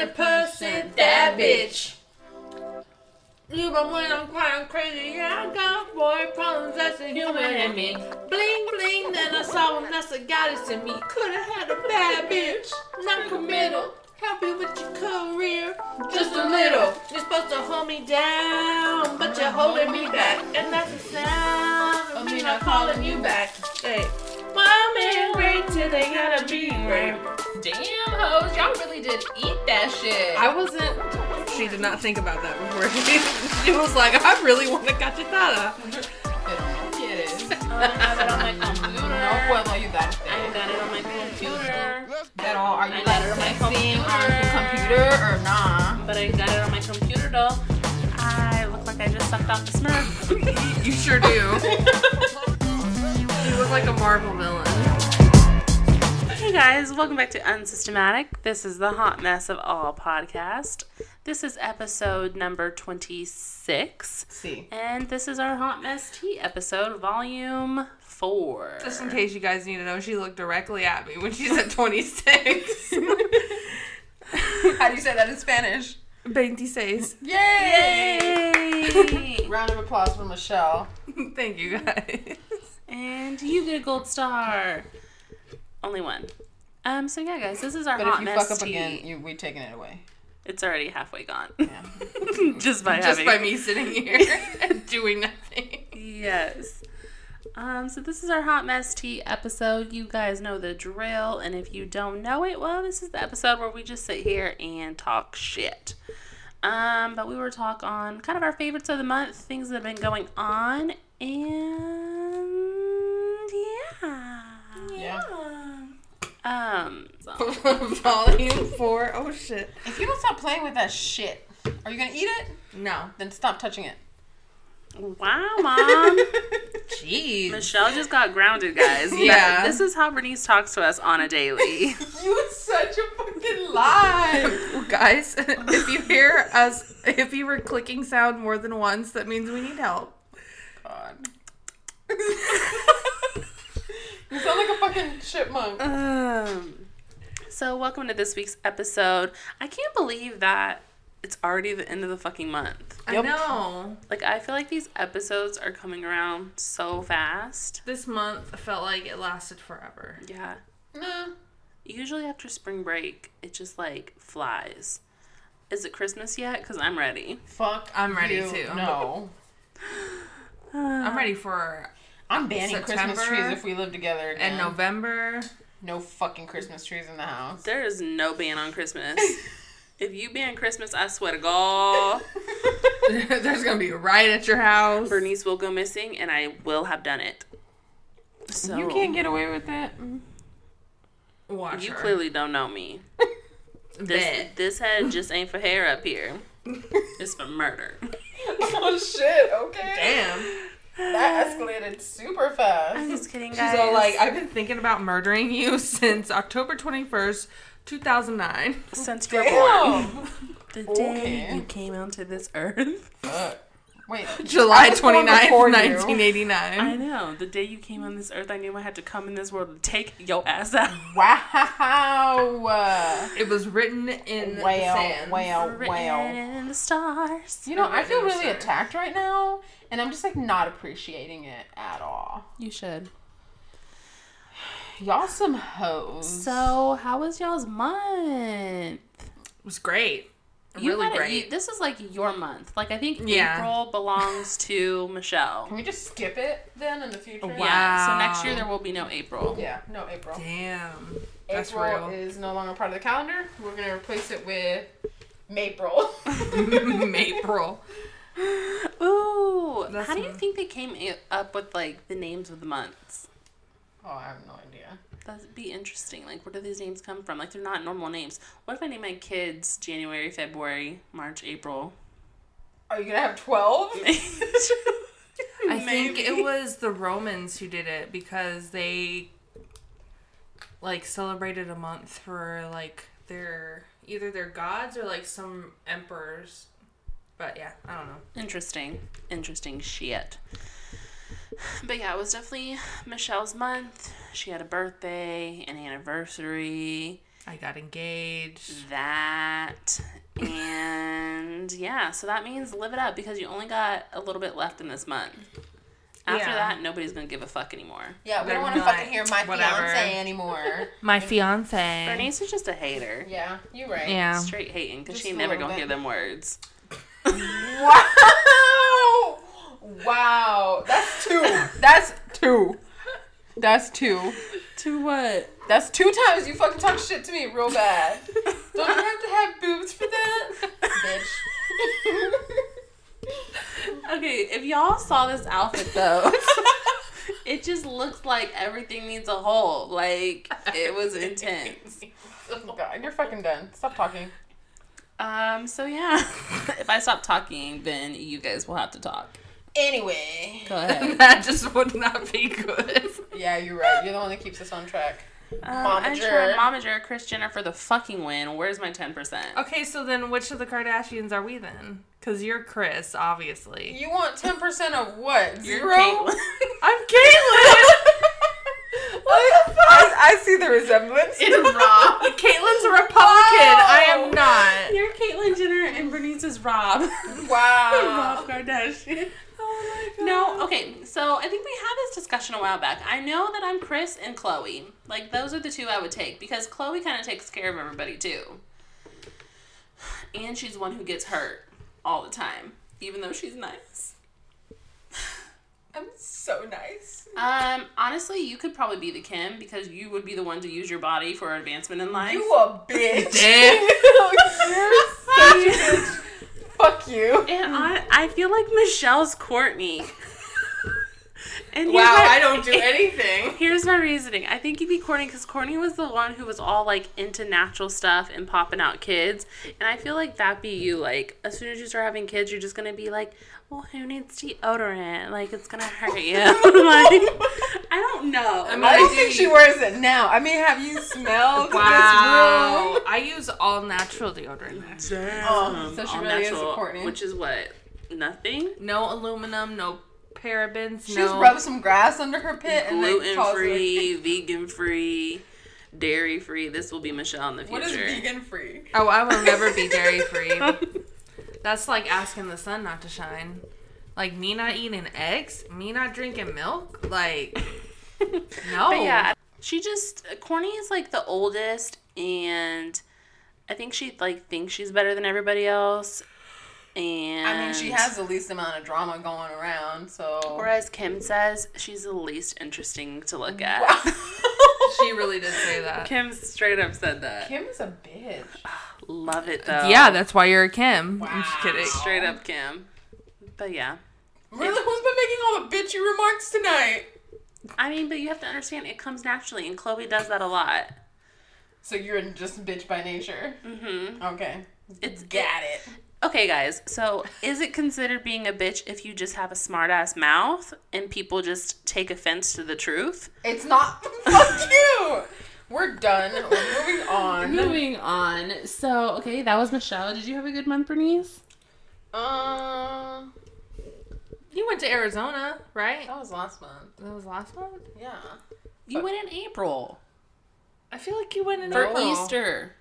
hundred percent that bitch. You but when I'm crying crazy, yeah, I got boy problems, that's a human in me. Bling bling, then I saw him, that's a goddess in me. Could've had a bad bitch, non committal. Help you with your career, just a little. You're supposed to hold me down, but you're holding me back. And that's the sound of me I'm not calling you back. Hey, my man great till they gotta be great. Damn hoes, y'all really did eat that shit. I wasn't. She did not think about that before. She, she was like, I really want a cachetada. Pero no quieres. I have it on my computer. No puedo I ayudarte. got it on my computer. Pero are you like got it on my texting on computer. your computer or nah? But I got it on my computer though. I look like I just sucked off the Smurf. You sure do. You look like a Marvel villain. Hey guys, welcome back to Unsystematic. This is the Hot Mess of All podcast. This is episode number 26. See. And this is our Hot Mess Tea episode, volume 4. Just in case you guys need to know, she looked directly at me when she said 26. How do you say that in Spanish? 26. Yay! Yay! Round of applause for Michelle. Thank you guys. And you get a gold star. Only one. Um, so yeah, guys, this is our But hot if you mess fuck up tea. again, you we taking it away. It's already halfway gone. Yeah. Just by Just having by me sitting here doing nothing. Yes. Um, so this is our hot mess tea episode. You guys know the drill, and if you don't know it, well, this is the episode where we just sit here and talk shit. Um, but we will talk on kind of our favorites of the month, things that have been going on, and yeah. Yeah. Um, so- Volume 4. Oh shit. If you don't stop playing with that shit, are you gonna eat it? No. Then stop touching it. wow, mom. Jeez. Michelle just got grounded, guys. Yeah. This is how Bernice talks to us on a daily. You such a fucking lie. Guys, if you hear us, if you were clicking sound more than once, that means we need help. God. You sound like a fucking chipmunk. Um, so welcome to this week's episode. I can't believe that it's already the end of the fucking month. I Yep. know. Like I feel like these episodes are coming around so fast. This month felt like it lasted forever. Yeah. No. Usually after spring break, it just like flies. Is it Christmas yet? Cause I'm ready. Fuck. I'm ready you. too. No. I'm ready for I'm banning Christmas trees if we live together again. and November. No fucking Christmas trees in the house. There is no ban on Christmas. if you ban Christmas, I swear to God, There's gonna be a riot at your house. Bernice will go missing, and I will have done it. So You can't get away with that. Watch You her. clearly don't know me. This this head just ain't for hair up here. It's for murder. oh shit. Okay. Damn. That escalated super fast. I'm just kidding, guys. She's all like, I've been thinking about murdering you since October 21st, 2009. since we're born, the day Okay. you came onto this earth. Uh, Wait. July I was born 29th, before you. 1989. I know. The day you came on this earth, I knew I had to come in this world to take your ass out. Wow. It was written in the Wow. sand. Wow. Written Wow. in the stars. You know, I feel really attacked right now, and I'm just like not appreciating it at all. You should. Y'all some hoes. So, how was y'all's month? It was great. You really had a- great. you- this is like your month. Like I think Yeah. April belongs to Michelle. Can we just skip it then in the future? Wow. Yeah. So next year there will be no April. Yeah, no April. Damn. That's April real. is no longer part of the calendar. We're gonna replace it with April. April. Ooh. That's how do you think they came up with like the names of the months? oh, I have no idea. That'd be interesting. Like, where do these names come from? Like, they're not normal names. What if I name my kids January, February, March, April? Are you gonna have twelve? I think it was the Romans who did it because they like celebrated a month for like their either their gods or like some emperors. But yeah, I don't know. Interesting. Interesting shit. But yeah, it was definitely Michelle's month. She had a birthday, an anniversary. I got engaged. that, and yeah, so that means live it up because you only got a little bit left in this month. After Yeah. that, nobody's gonna give a fuck anymore. Yeah, we They're don't want to fucking hear my whatever. fiance anymore. My fiance. Bernice is just a hater. Yeah, you're right. Yeah. Straight hating because Just she a never gonna bit. hear them words. Wow! Wow, that's two. That's two. That's two. Two what? That's two times you fucking talk shit to me real bad. Don't you have to have boobs for that, bitch? Okay, if y'all saw this outfit though, it just looks like everything needs a hole. Like it was intense. Oh God, you're fucking done. Stop talking. Um. So yeah, if I stop talking, then you guys will have to talk. Anyway. Go ahead. that just would not be good. Yeah, you're right. You're the one that keeps us on track. Um, I'm Momager. sure Momager, Kris Jenner for the fucking win. Where's my ten percent? Okay, so then which of the Kardashians are we then? Because you're Kris, obviously. You want ten percent of what? You're Zero. I'm Caitlyn! what the fuck? I, I see the resemblance. In Rob. Caitlyn's a Republican. I am not. You're Caitlyn Jenner and Bernice is Rob. Wow. Rob Kardashian. Oh my god. No, okay, so I think we had this discussion a while back. I know that I'm Kris and Khloe. Like, those are the two I would take because Khloe kind of takes care of everybody too. And she's the one who gets hurt all the time, even though she's nice. I'm so nice. Um, honestly, you could probably be the Kim because you would be the one to use your body for advancement in life. You a bitch. Damn. You're such a bitch. Fuck you. and I, I feel like Michelle's Kourtney. And here's Wow, my- I don't do anything. Here's my reasoning. I think you'd be Kourtney because Kourtney was the one who was all like into natural stuff and popping out kids. And I feel like that be you. Like, as soon as you start having kids, you're just going to be like, well, who needs deodorant? Like, it's going to hurt you. like, I don't know. I mean, I don't I think she wears it now. I mean, have you smelled Wow. this room? I use all natural deodorant. Oh, so she All really is a Kourtney. Which is what? Nothing? No aluminum, no parabens, She no. just rubs some grass under her pit and then Gluten calls free, vegan free, dairy free. This will be Michelle in the future. What is vegan free? Oh, I will never be dairy free. That's like asking the sun not to shine. Like me not eating eggs, me not drinking milk. Like no. But yeah, she just Corny is like the oldest, and I think she like thinks she's better than everybody else. And I mean, she has the least amount of drama going around, so. Whereas Kim says she's the least interesting to look at. Wow. She really did say that. Kim straight up said that. Kim is a bitch. Love it though. Yeah, that's why you're a Kim. I'm just kidding. straight up Kim. But yeah, Really, who's been making all the bitchy remarks tonight? I mean, but you have to understand it comes naturally, and Khloe does that a lot. So you're just a bitch by nature. hmm Okay. It's Got it. Okay, guys. So, is it considered being a bitch if you just have a smart ass mouth and people just take offense to the truth? It's not. Fuck you. We're done. We're moving on. Moving on. So, okay, that was Michelle. Did you have a good month, Bernice? Uh, You went to Arizona, right? that was last month. That was last month. Yeah. You went in April I feel like you went in for April. Easter.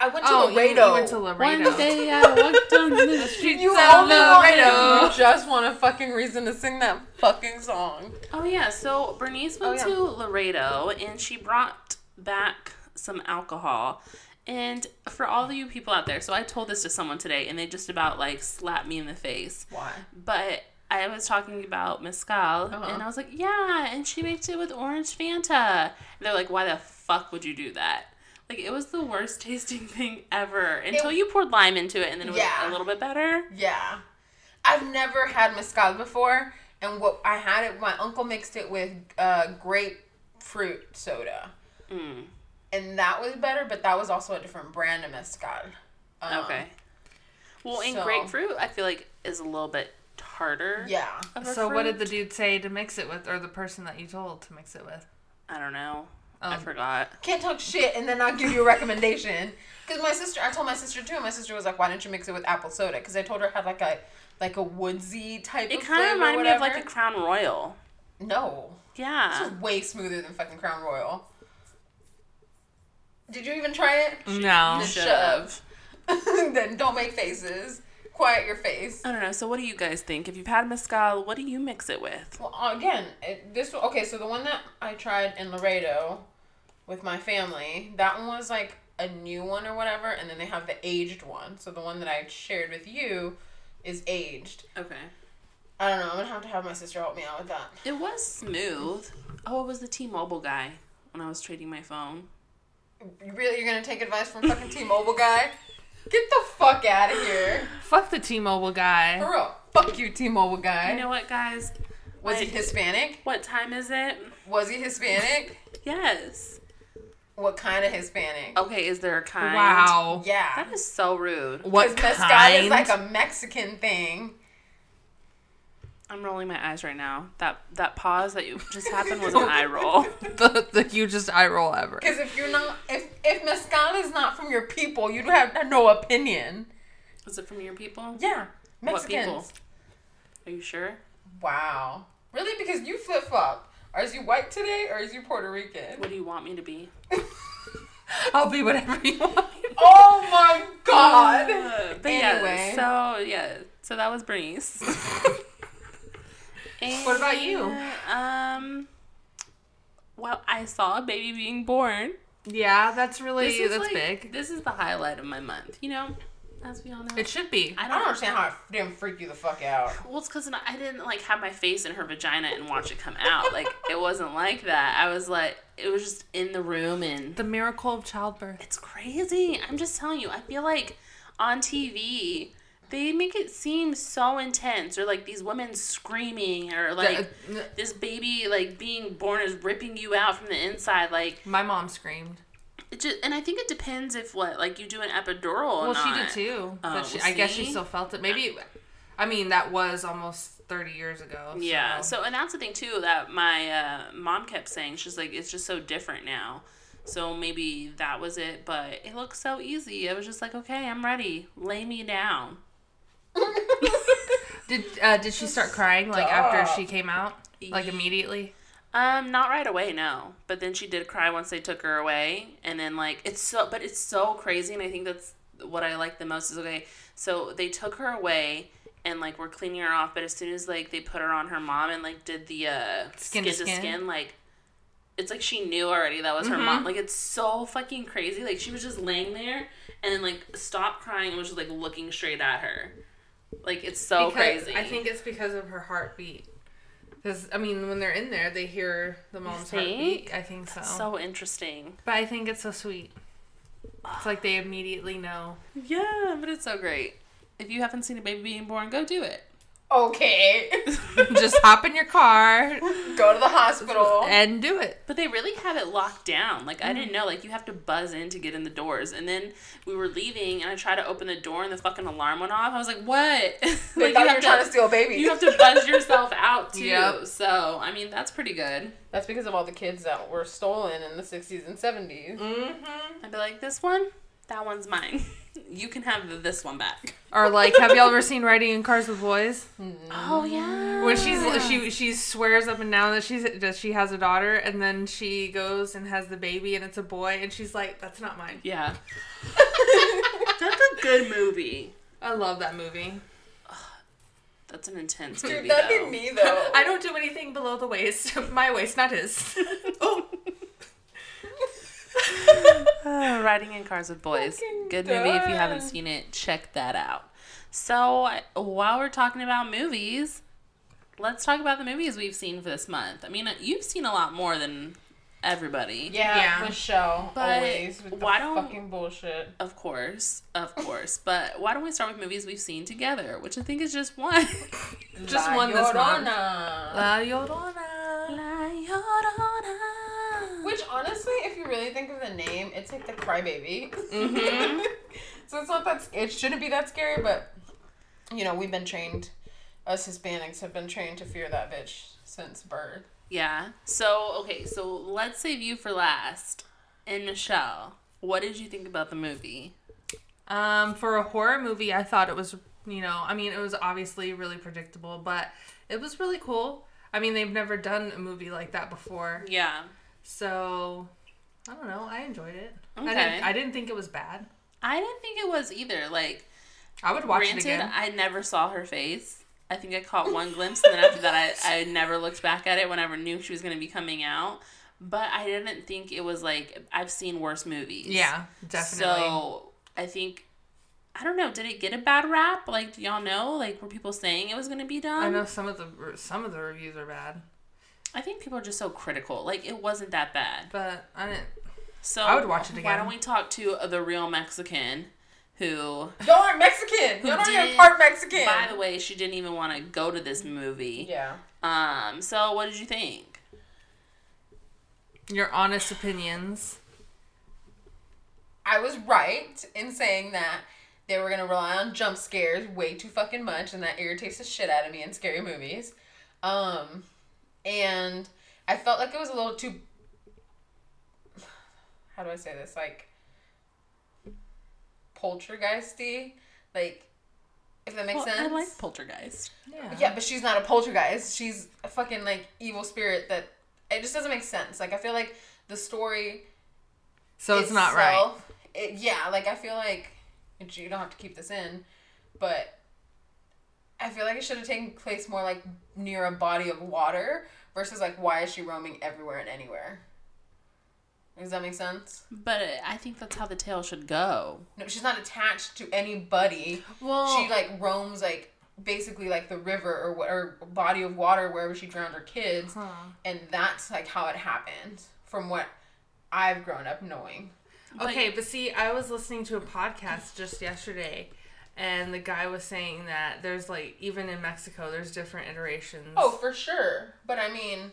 I went to Oh, Laredo. you went to Laredo. One day I walked on the streets You of only want Laredo. you just want a fucking reason to sing that fucking song. Oh yeah, so Bernice went Oh, yeah. to Laredo and she brought back some alcohol. And for all of you people out there, so I told this to someone today and they just about like slapped me in the face. Why? But I was talking about mezcal Uh-huh. and I was like, yeah, and she makes it with orange Fanta. And they're like, why the fuck would you do that? Like it was the worst tasting thing ever until you poured lime into it and then it was Yeah. a little bit better. Yeah. I've never had mezcal before, and what I had it, my uncle mixed it with uh, grapefruit soda, Mm, and that was better. But that was also a different brand of mezcal. Um, okay. Well, in so- grapefruit, I feel like is a little bit tartar. Yeah. of a So what did the dude say to mix it with, or the person that you told to mix it with? I don't know. I Um, forgot. Can't talk shit and then not give you a recommendation. Because my sister, I told my sister too. and My sister was like, "Why didn't you mix it with apple soda?" Because I told her it had like a like a woodsy type. It kind of reminded me of like a Crown Royal. no. This Yeah. is way smoother than fucking Crown Royal. Did you even try it? No. Then Should shut up. have. then don't make faces. Quiet your face. I don't know. So, what do you guys think? If you've had mezcal, what do you mix it with? Well, uh, again, it, this okay. So the one that I tried in Laredo with my family, that one was like a new one or whatever, and then they have the aged one. So the one that I shared with you is aged. Okay. I don't know. I'm gonna have to have my sister help me out with that. It was smooth. Oh, it was the T-Mobile guy when I was trading my phone. Really, you're gonna take advice from fucking T-Mobile guy? Get the fuck out of here, Fuck the T-Mobile guy. for real. Fuck you, T-Mobile guy. You know what, guys? was he Hispanic? What time is it? Was he Hispanic? Yes. what kind of Hispanic? Okay, is there a kind? Wow. Yeah. That is so rude. What mezcal kind? is like a Mexican thing. I'm rolling my eyes right now. That that pause that you just happened was an eye roll. the, the hugest eye roll ever. Because if you're not, if if mezcal is not from your people, you'd have no opinion. Is it from your people? Yeah, What Mexicans. people? Are you sure? Wow, really? Because you flip flop. Are you white today or is you Puerto Rican? What do you want me to be? I'll be whatever you want. Oh my god! Uh, but Anyway. yeah, so yeah, so that was Bernice. What about you? Um, well, I saw a baby being born. Yeah, that's really This is that's like- big. This is the highlight of my month. You know, as we all know. It should be. I I don't don't understand how it didn't freak you the fuck out. Well, it's because I didn't like have my face in her vagina and watch it come out. Like it wasn't like that. I was like, it was just in the room and The miracle of childbirth. it's crazy. I'm just telling you. I feel like on TV they make it seem so intense, or like these women screaming, or like The- this baby like being born is ripping you out from the inside. Like my mom screamed. it just, and I think it depends if what like you do an epidural. Or Well, she did too. Oh, but she, I guess she still felt it. Maybe. I mean, that was almost thirty years ago. so- Yeah. So, and that's the thing too that my uh, mom kept saying. She's like, it's just so different now. So maybe that was it, but it looks so easy. I was just like, okay, I'm ready. Lay me down. Did uh, did she start crying like after she came out? Like immediately? Um, not right away, no. But then she did cry once they took her away, and then like it's so, but it's so crazy, and I think that's what I like the most is okay. So they took her away, and like we're cleaning her off, but as soon as like they put her on her mom and like did the uh Skin skin, to skin? skin, like it's like she knew already that was her mom. Like it's so fucking crazy. Like she was just laying there and then like stopped crying and was just like looking straight at her. Like it's so Because- crazy. I think it's because of her heartbeat. Because I mean, when they're in there, they hear the mom's heartbeat. I think so. so interesting. But I think it's so sweet. It's like they immediately know. Yeah, but it's so great. If you haven't seen a baby being born, go do it. Okay, Just hop in your car go to the hospital. and do it. But they really have it locked down. Like I Mm. didn't know. Like you have to buzz in to get in the doors. And then we were leaving, and I tried to open the door, and the fucking alarm went off. I was like, "What?" They like thought you were trying to steal a baby. You have to buzz yourself out too. Yep. So I mean, that's pretty good. That's because of all the kids that were stolen in the 60s and 70s. Mm-hmm. I'd be like, "This one, that one's mine. you can have this one back." Or like, have y'all ever seen Riding in Cars with Boys? Oh yeah. When she's she she swears up and down that she's that she has a daughter, and then she goes and has the baby, and it's a boy, and she's like, "That's not mine." Yeah. that's a good movie. I love that movie. That's an intense movie. Dude, that'd though. be me though. I don't do anything below the waist. My waist, not his. oh. Uh, Riding in Cars with Boys. Fucking Good movie. If you haven't seen it, check that out. So, while we're talking about movies, let's talk about the movies we've seen for this month. I mean, you've seen a lot more than everybody. Yeah, Yeah. Michelle. But always with the why don't- fucking bullshit. Of course, of course. But why don't we start with movies we've seen together, which I think is just one. Just La one this month. La Llorona. La Llorona. Which honestly, if you really think of the name, it's like the crybaby. Mhm. so it's not that. It shouldn't be that scary, but you know we've been trained. Us Hispanics have been trained to fear that bitch since birth. Yeah. So, okay, so let's save you for last. And Michelle, what did you think about the movie? Um, for a horror movie, I thought it was, you know, I mean, it was obviously really predictable, but it was really cool. I mean, they've never done a movie like that before, Yeah. So I don't know. I enjoyed it. I didn't. I didn't think it was bad. I didn't think it was either. Like, I would watch granted, it again. I never saw her face. I think I caught one glimpse, and then after that, I, I never looked back at it whenever I knew she was going to be coming out. But I didn't think it was like I've seen worse movies. yeah, definitely. So I think I don't know. Did it get a bad rap? Like, do y'all know? Like, were people saying it was going to be done? I know some of the some of the reviews are bad, I think people are just so critical. Like, it wasn't that bad. but I didn't. So I would watch it again. Why don't we talk to the real Mexican who, Y'all aren't Mexican. Who Y'all not even part Mexican. by the way, she didn't even want to go to this movie. yeah. Um. So, what did you think? Your honest opinions. I was right in saying that they were gonna rely on jump scares way too fucking much, and that irritates the shit out of me in scary movies. Um, and I felt like it was a little too. How do I say this? Like poltergeisty, like if that makes Well, sense. I like Poltergeist. Yeah. Yeah, but she's not a poltergeist. She's a fucking like evil spirit that it just doesn't make sense. Like I feel like the story So it's not right. It, yeah, like I feel like you don't have to keep this in, but I feel like it should have taken place more like near a body of water versus like why is she roaming everywhere and anywhere? Does that make sense? But I think that's how the tale should go. No, she's not attached to anybody. Well, she like roams like basically like the river or what or body of water wherever she drowned her kids, Huh. and that's like how it happened from what I've grown up knowing. But- Okay, but see, I was listening to a podcast just yesterday, and the guy was saying that there's like even in Mexico, there's different iterations. Oh, for sure. But I mean,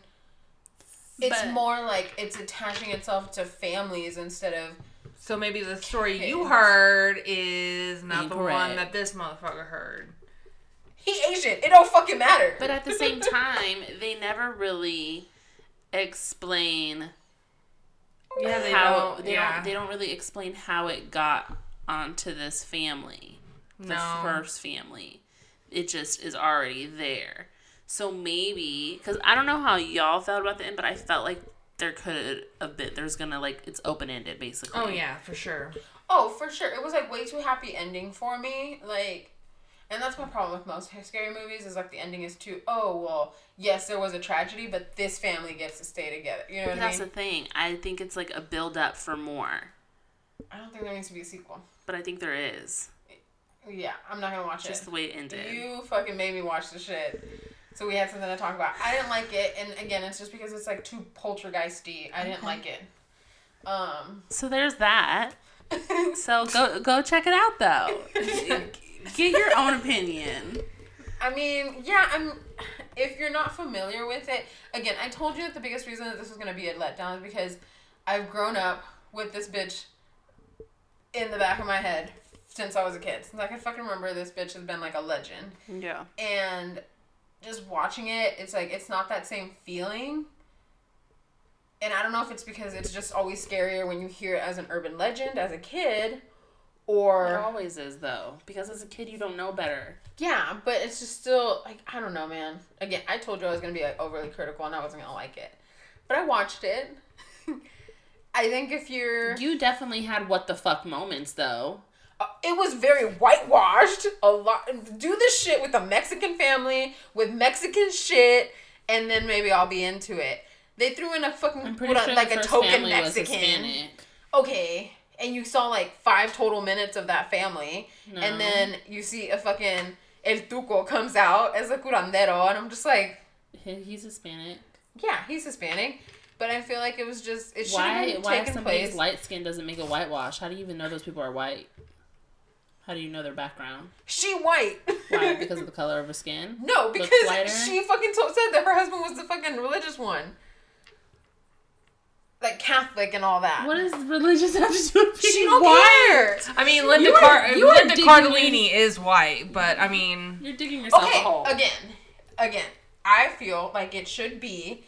it's But- more like it's attaching itself to families instead of. so maybe the story you heard is not the one that this motherfucker heard. He Asian. It don't fucking matter. But at the same time, they never really explain Yeah, they how don't. they yeah, don't they don't really explain how it got onto this family, the No. first family. It just is already there. So maybe because I don't know how y'all felt about the end, but I felt like there could a bit there's gonna like it's open ended basically. Oh yeah, for sure. Oh, for sure. It was like way too happy ending for me. Like, and that's my problem with most scary movies is like the ending is too. Oh well, yes, there was a tragedy, but this family gets to stay together. You know what But I that's mean? the thing. I think it's like a build up for more, I don't think there needs to be a sequel. but I think there is. Yeah, I'm not gonna watch Just it. Just the way it ended. You fucking made me watch the shit. So we had something to talk about. I didn't like it, and again, it's just because it's like too poltergeisty. I didn't like it. Um. So there's that. So go go check it out though. Get your own opinion. I mean, yeah, I'm. If you're not familiar with it, again, I told you that the biggest reason that this was gonna be a letdown is because I've grown up with this bitch in the back of my head since I was a kid. Since I can fucking remember, this bitch has been like a legend. Yeah. And just watching it, it's like it's not that same feeling. And I don't know if it's because it's just always scarier when you hear it as an urban legend as a kid, or It always is though, because as a kid you don't know better. Yeah, but it's just still like I don't know, man. Again, I told you I was gonna be like overly critical and I wasn't gonna like it, but I watched it. I think if you're, You definitely had what the fuck moments though. Uh, it was very whitewashed. A lot. Do this shit with a Mexican family with Mexican shit, and then maybe I'll be into it. They threw in a fucking I'm pretty what, sure like a token Mexican. Okay, and you saw like five total minutes of that family, No. and then you see a fucking El Tuco comes out as a curandero, and I'm just like. He's Hispanic. Yeah, he's Hispanic, but I feel like it was just it should Why? have Why if taken somebody's place. light skin doesn't make a whitewash? How do you even know those people are white? How do you know their background? she white. Why? because of the color of her skin? no, because she fucking told, said that her husband was the fucking religious one, like Catholic and all that. What is religious have to do with being she don't white? care. I mean, Linda You are- Car- you are Linda digging Cardellini is white, but I mean, You're digging yourself a Okay, hole. again, again, I feel like it should be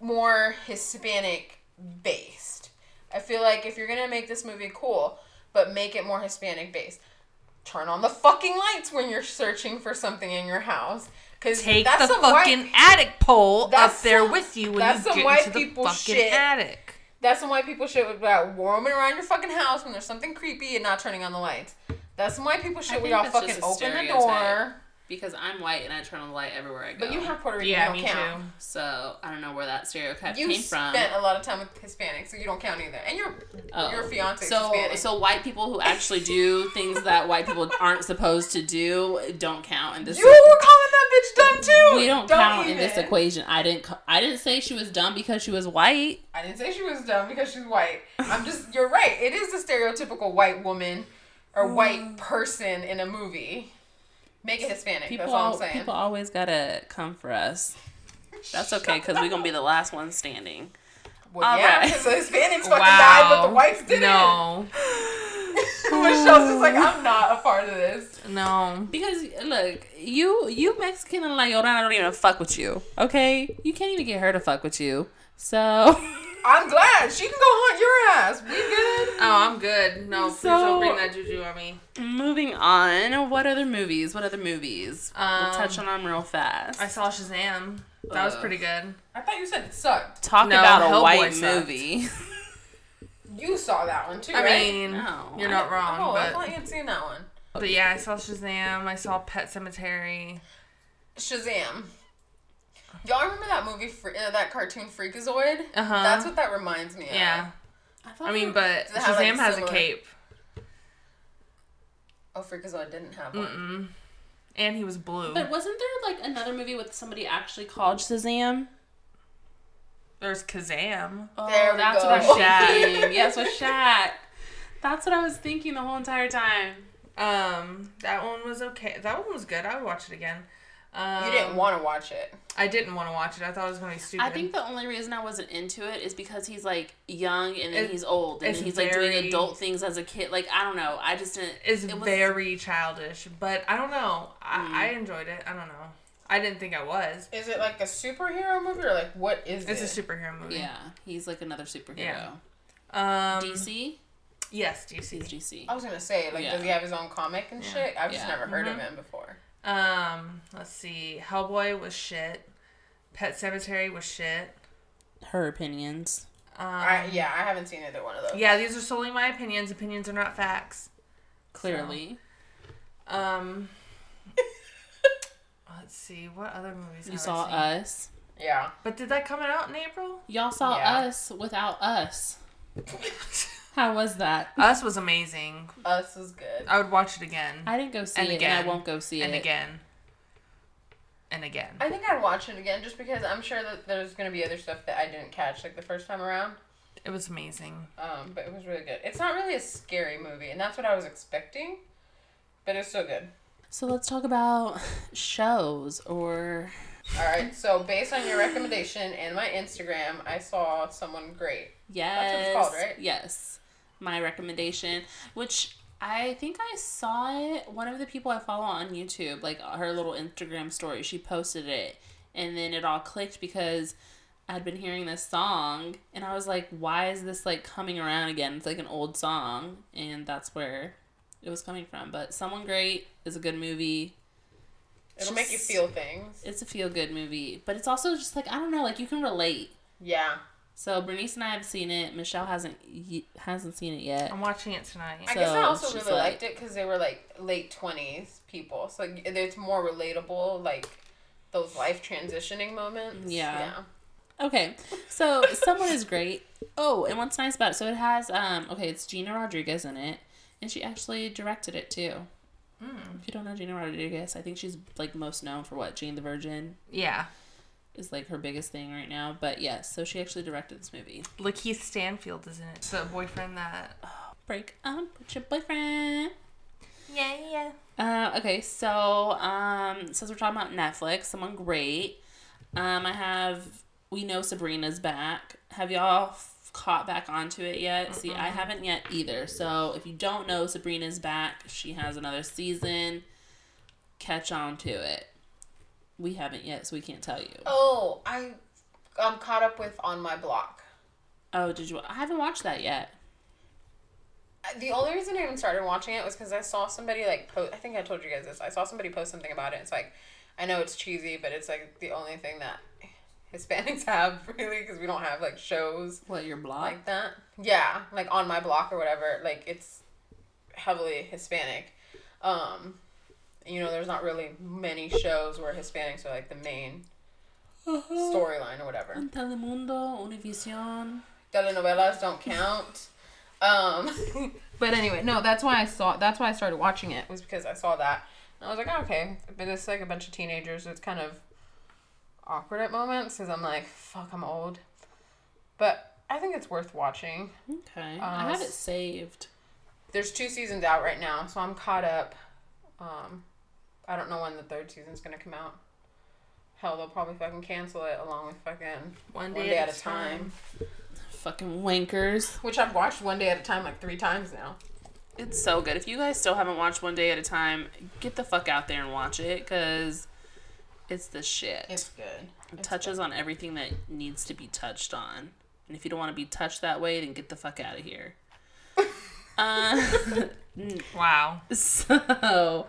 more Hispanic based. I feel like if you're gonna make this movie cool, but make it more Hispanic based, turn on the fucking lights when you're searching for something in your house. Cause take that's the fucking white, attic pole That's up there some- with you when that's you some get white into the people fucking shit. attic. That's some white people shit about roaming around your fucking house when there's something creepy and not turning on the lights. That's some white people shit where think y'all fucking open the stereotype. door. Because I'm white and I turn on the light everywhere I go. But you have Puerto Rican, Yeah, you me don't count. too. so I don't know where that stereotype You came from. spent a lot of time with Hispanics, so you don't count either. And your Oh. your fiance so Hispanic. so white people who actually do things that white people aren't supposed to do don't count in this. you were calling that bitch dumb too. we don't, count in this equation. I didn't. I didn't say she was dumb because she was white. I didn't say she was dumb because she's white. I'm just you're right. It is the stereotypical white woman or white mm. person in a movie. Make it Hispanic. People, that's all I'm saying. people always gotta come for us. That's okay because we're gonna be the last ones standing. well, all yeah, right. the Hispanics fucking died, but the whites didn't. No. Michelle's just like, I'm not a part of this. No. Because look, you you Mexican and La Llorona don't even fuck with you. Okay, you can't even get her to fuck with you. So I'm glad she can go hunt your ass. We good. Oh, I'm good. No, please So- don't bring that juju on me. moving on. What other movies? What other movies? we'll Um, touch on them real fast. I saw Shazam. That was pretty good. I thought you said it sucked. Talk No, about a Hellboy white sucked. movie. You saw that one too, I right? mean, No, you're I- not wrong, oh, I thought but you had seen that one. but yeah, I saw Shazam. I saw Pet Sematary. Shazam. Y'all remember that movie, Fre- uh, that cartoon Freakazoid? Uh huh. That's what that reminds me of. Yeah. thought I mean, they- but Does it have, like, Shazam has a cape. Oh, Freakazoid didn't have one. Mm-mm. And he was blue. but wasn't there like another movie with somebody actually called Shazam? There's Kazam. Oh, There we that's go. what I was thinking. yes, with Shaq. That's what I was thinking the whole entire time. Um, that one was okay. That one was good. I would watch it again. Um, You didn't want to watch it. I didn't want to watch it. I thought it was gonna be stupid. I think the only reason I wasn't into it is because he's like young and then It- he's old and it's then he's like doing adult things as a kid. Like I don't know. I just didn't. it's it was- very childish, but I don't know. I, Mm. I enjoyed it. I don't know. I didn't think I was. Is it like a superhero movie or like what is It's it? It's a superhero movie. Yeah, he's like another superhero. Yeah. Um, DC. Yes, DC. He's DC. I was gonna say like Yeah. does he have his own comic and Yeah. shit? I've just never heard of Mhm. him before. Um, let's see. Hellboy was shit. Pet Sematary was shit. Her opinions. Um, I, yeah, I haven't seen either one of those. Yeah, these are solely my opinions. Opinions are not facts. Clearly, Um, let's see. What other movies you have saw I seen? us. Yeah. But did that come out in April? Y'all saw Yeah. us without us. How was that? Us was amazing. Us was good. I would watch it again I didn't go see And it, again. and I won't go see and it. And again and again. I think I'd watch it again just because I'm sure that there's gonna be other stuff that I didn't catch like the first time around. It was amazing. Um, but it was really good. It's not really a scary movie, and that's what I was expecting. But it's still good. So let's talk about shows or All right. So based on your recommendation and my Instagram, I saw someone great. yes, That's what it's called, right? Yes, my recommendation, which I think I saw it. One of the people I follow on YouTube, like her little Instagram story, she posted it, and then it all clicked because I'd been hearing this song, and I was like, "Why is this like coming around again?" It's like an old song, and that's where it was coming from. But someone great is a good movie. It'll make you feel things. It's a feel good movie, but it's also just like I don't know, like you can relate. Yeah. So Bernice and I have seen it. Michelle hasn't hasn't seen it yet. I'm watching it tonight. I guess I also really like- liked it because they were like late twenties people, so like, it's more relatable, like those life transitioning moments. Yeah. Okay, so someone is great. Oh, and what's nice about it? So it has um okay, it's Gina Rodriguez in it, and she actually directed it too. Mm. If you don't know Gina Rodriguez, I think she's like most known for what Jane the Virgin Yeah. Is like her biggest thing right now. But yes, so she actually directed this movie. Lakeith Stanfield is in it. The boyfriend that. Break up with your boyfriend. Yeah, yeah. Uh, okay, so um, since we're talking about Netflix, someone great. Um, I have we know Sabrina's back. Have y'all f- caught back onto it yet? See, I haven't yet either. So if you don't know Sabrina's back, she has another season. Catch on to it. We haven't yet, so we can't tell you. Oh, I I'm caught up with on my block. Oh, did you? I haven't watched that yet. The only reason I even started watching it was because I saw somebody like post. I think I told you guys this. I saw somebody post something about it. It's like, I know it's cheesy, but it's like the only thing that Hispanics have really because we don't have like shows What your block? like that. Yeah, like on my block or whatever. Like it's heavily Hispanic. Um, you know, there's not really many shows where Hispanics are like the main storyline or whatever. Telemundo, Univision. Telenovelas don't count. Um, but anyway, no, that's why I saw. That's why I started watching it was because I saw that. And I was like, oh, okay, but it's like a bunch of teenagers. So it's kind of awkward at moments because I'm like, fuck, I'm old. But I think it's worth watching. Okay. Uh, I have it saved. There's two seasons out right now, so I'm caught up. Um, I don't know when the third season's gonna come out. Hell, they'll probably fucking cancel it along with fucking One One day, Day at, at a a time. Fucking wankers. which I've watched one day at a time like three times now. It's so good. If you guys still haven't watched One Day at a Time, get the fuck out there and watch it because it's the shit. It's good. it touches on everything that needs to be touched on. And if you don't want to be touched that way, then get the fuck out of here. uh, Wow. so,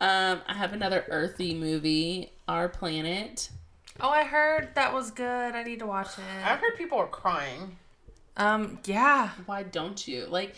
um, I have another earthy movie, Our Planet. Oh, I heard that was good. I need to watch it. I've heard people are crying. Um, yeah. Why don't you? Like,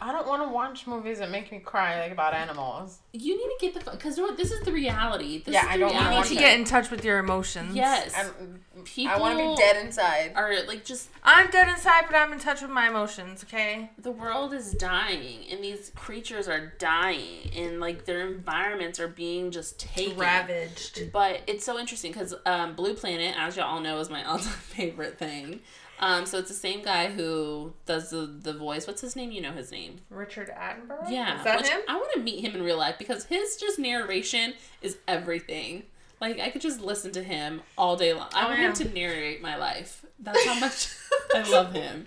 I don't want to watch movies that make me cry like about animals. you need to get the fuck because you know what? This is the reality. This Yeah, is the I don't You wanna need to get in touch with your emotions. Yes, I'm, People I want to be dead inside. are like just I'm dead inside, but I'm in touch with my emotions, okay? the world is dying and these creatures are dying and like their environments are being just taken. Ravaged. But it's so interesting because um, Blue Planet, as y'all all know, is my all-time favorite thing. Um, so it's the same guy who does the, the voice. What's his name? You know his name. Richard Attenborough? Yeah, Is that him? I want to meet him in real life because his just narration is everything. Like I could just listen to him all day long. I Oh, want yeah. him to narrate my life. That's how much I love him.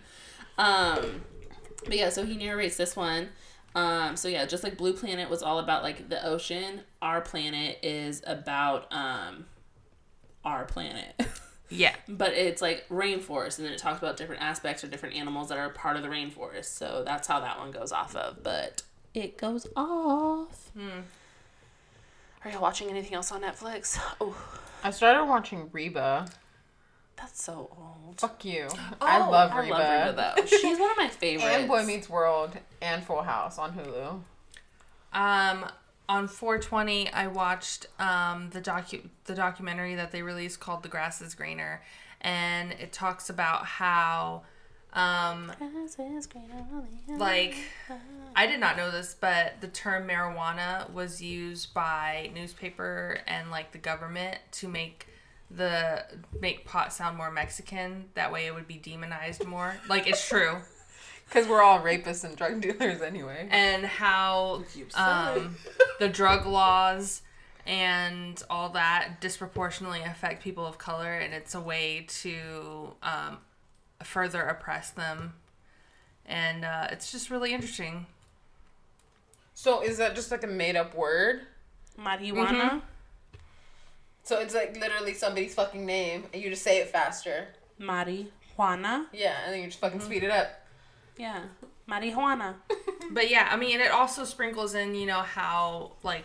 Um, but yeah, so he narrates this one. Um, so yeah, just like Blue Planet was all about like the ocean, our planet is about um, our planet. Yeah. but it's like rainforest and then it talks about different aspects or different animals that are part of the rainforest so that's how that one goes off of but it goes off Hmm. are you watching anything else on netflix oh I started watching Reba. that's so old Fuck you. I Oh, love i Reba. love Reba though she's one of my favorites and Boy Meets World and Full House on Hulu. Um, on 420, I watched um the docu the documentary that they released called "The Grass Is Greener," and it talks about how, um, like, I did not know this, but the term marijuana was used by newspaper and like the government to make the make pot sound more Mexican. That way, it would be demonized more. Like it's true. Because we're all rapists and drug dealers anyway. and how um, the drug laws and all that disproportionately affect people of color, and it's a way to um, further oppress them. And uh, it's just really interesting. So is that just like a made up word? marijuana So it's like literally somebody's fucking name and you just say it faster. marijuana Yeah, and then you just fucking speed it up. Yeah marijuana But yeah, I mean, it also sprinkles in, you know, how like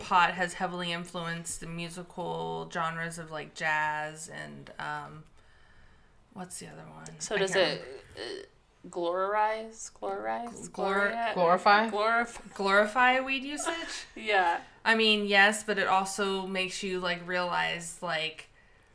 pot has heavily influenced the musical genres of like jazz and um, what's the other one? so I does it uh, glorize glorize Glor- Gloria? Glorify? glorify glorify weed usage. yeah I mean, yes, but it also makes you like realize like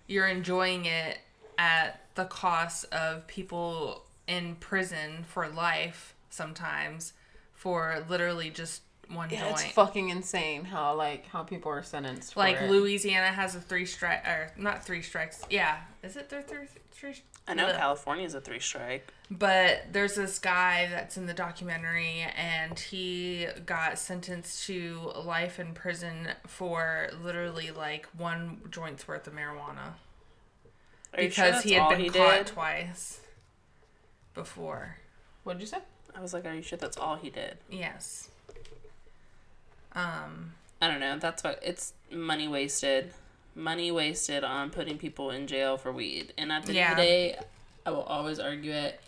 you're enjoying it at the cost of people in prison for life sometimes for literally just one Yeah, joint. it's fucking insane how like how people are sentenced. For like it. Louisiana has a three strike or not three strikes. Yeah, is it their three three? i know Ugh. california's a three strike But there's this guy that's in the documentary, and he got sentenced to life in prison for literally like one joint's worth of marijuana Are you sure because that's he had all been he caught did? twice before. What did you say? I was like, are you sure that's all he did? Yes. Um. I don't know. That's what it's money wasted. Money wasted on putting people in jail for weed. And at the end of the day, I will always argue it.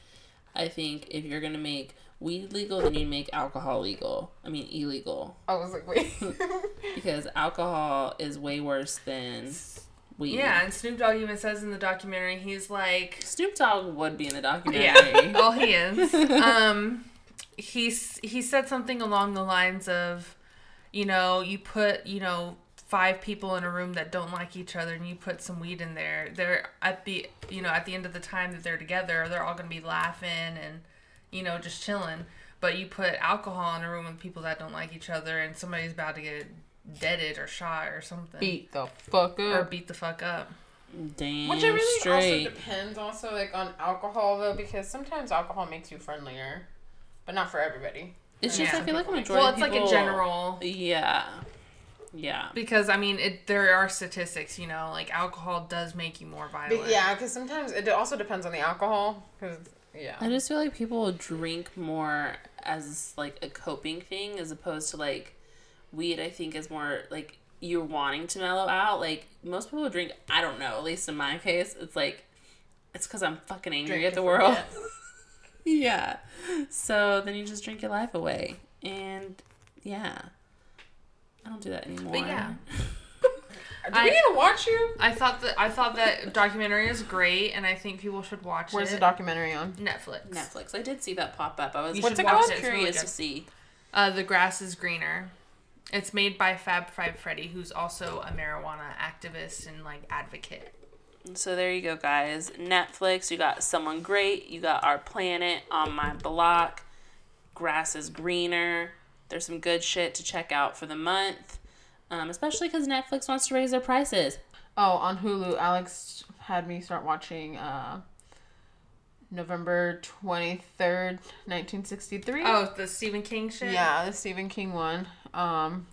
I think if you're gonna make weed legal, then you make alcohol legal. I mean illegal. I was like, wait. Because alcohol is way worse than weed. Yeah, and Snoop Dogg even says in the documentary, he's like, Snoop Dogg would be in the documentary. yeah, well, he is. Um, he's he said something along the lines of, you know, you put you know five people in a room that don't like each other, and you put some weed in there. They're at the you know at the end of the time that they're together, they're all gonna be laughing and you know just chilling. But you put alcohol in a room with people that don't like each other, and somebody's about to get deaded or shot or something, Beat the fuck up. or beat the fuck up. Damn Which it really straight. also depends also like on alcohol though because sometimes alcohol makes you friendlier, but not for everybody. it's just Yeah. I feel like a majority. Well, of it's like a general. Yeah. Yeah. Because I mean, it there are statistics. You know, like alcohol does make you more violent. But yeah, because sometimes it also depends on the alcohol. Because yeah, I just feel like people drink more as like a coping thing as opposed to like weed. I think is more like you're wanting to mellow out. Like most people drink. I don't know. At least in my case, it's like it's because I'm fucking angry Drink at the world. yeah. So then you just drink your life away, and yeah, I don't do that anymore. But yeah. Do I- we need to watch you? I thought that I thought that documentary is great, and I think people should watch Where's it. Where's the documentary on? Netflix. Netflix. I did see that pop up. I was You what's it watch called? it. It's really Curious to see. Uh, the grass is greener. It's made by Fab Five Freddy, who's also a marijuana activist and like advocate. So there you go, guys. Netflix, you got Someone Great, you got Our Planet on my block, Grass is Greener. There's some good shit to check out for the month, um, especially because Netflix wants to raise their prices. Oh, on Hulu, Alex had me start watching uh, November twenty third, nineteen sixty three. Oh, the Stephen King shit. Yeah, the Stephen King one. Um,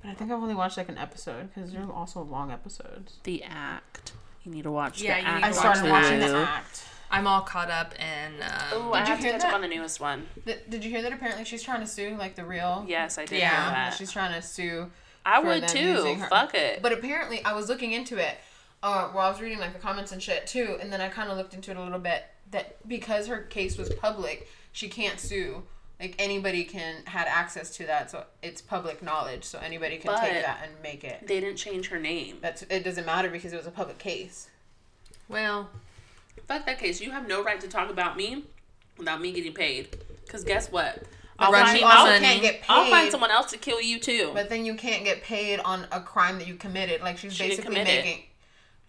but I think I've only watched like an episode because they're also long episodes. The Act. You need to watch Yeah, the you Act. need I started watch watching The Act. I'm all caught up in. Um, Oh, I Did you have to catch that? up on the newest one. Did, did you hear that? Apparently, she's trying to sue like the real. Yes, I did Yeah, hear that. she's trying to sue. I for would them too. using her. Fuck it. But apparently, I was looking into it. Uh, where I was reading like the comments and shit too, and then I kind of looked into it a little bit. That because her case was public, she can't sue. Like anybody can had access to that, so it's public knowledge. So anybody can take that and make it. they didn't change her name. That's it. Doesn't matter because it was a public case. well, Fuck that case. You have no right to talk about me without me getting paid. Because guess what? I'll find, can't get paid. I'll find someone else to kill you too. But then you can't get paid on a crime that you committed. Like she's She basically it.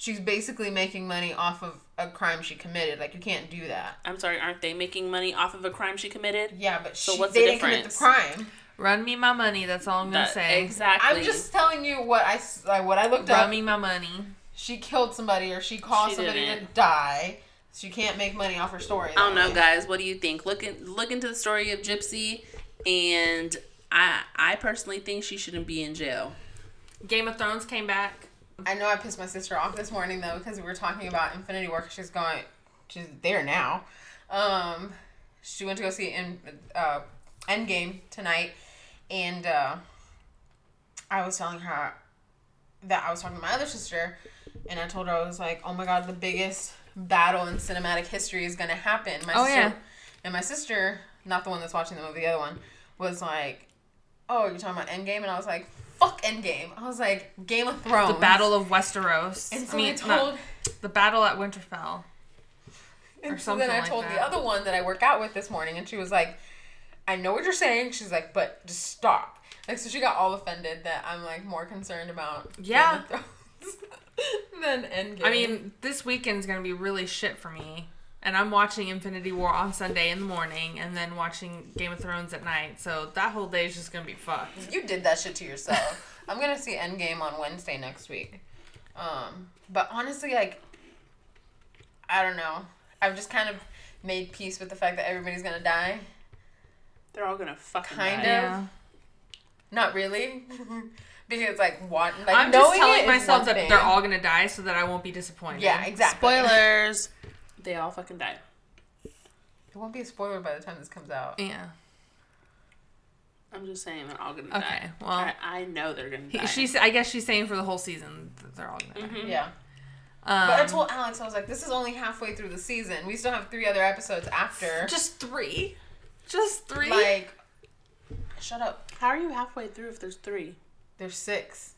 Making she's basically making money off of a crime she committed. Like you can't do that. I'm sorry, aren't they making money off of a crime she committed? Yeah, but So she, what's they the didn't commit the difference? crime. run me my money. That's all I'm gonna That- say. exactly. I'm just telling you what I s- like, what I looked at. Run up. me my money. She killed somebody or she caused She somebody to didn't. die. She can't make money off her story. I don't that know, way. guys. What do you think? Look in, look into the story of Gypsy, and I I personally think she shouldn't be in jail. Game of Thrones came back. I know I pissed my sister off this morning though because we were talking about Infinity War. She's going, she's there now. Um, she went to go see in uh, Endgame tonight, and uh, I was telling her that I was talking to my other sister, and I told her I was like, "Oh my god, the biggest battle in cinematic history is gonna happen." My Oh, sister, yeah. and my sister, not the one that's watching the movie, the other one, was like, "Oh, you're talking about Endgame," and I was like. Fuck Endgame. I was like Game of Thrones. The Battle of Westeros. And so I mean, I told, the Battle at Winterfell. and or so then I like told that. the other one that I work out with this morning, and she was like, "I know what you're saying." She's like, "But just stop." Like, so she got all offended that I'm like more concerned about Yeah. Game of Thrones than Endgame. I mean, this weekend's gonna be really shit for me. And I'm watching Infinity War on Sunday in the morning, and then watching Game of Thrones at night. So that whole day is just gonna be fucked. you did that shit to yourself. I'm gonna see Endgame on Wednesday next week. Um, but honestly, like, I don't know. I've just kind of made peace with the fact that everybody's gonna die. They're all gonna fucking Kind die. of. Yeah. Not really, because like what? Like I'm just telling it is myself that thing. they're all gonna die, so that I won't be disappointed. Yeah, exactly. Spoilers. They all fucking die. It won't be a spoiler by the time this comes out. Yeah. I'm just saying they're all gonna Okay, die. well- I, I know they're gonna die. she's. I guess she's saying for the whole season that they're all gonna die. Mhm. Yeah. Um, But I told Alex, I was like, this is only halfway through the season. We still have three other episodes after. just three. Just three. like, shut up. How are you halfway through if there's three? There's six.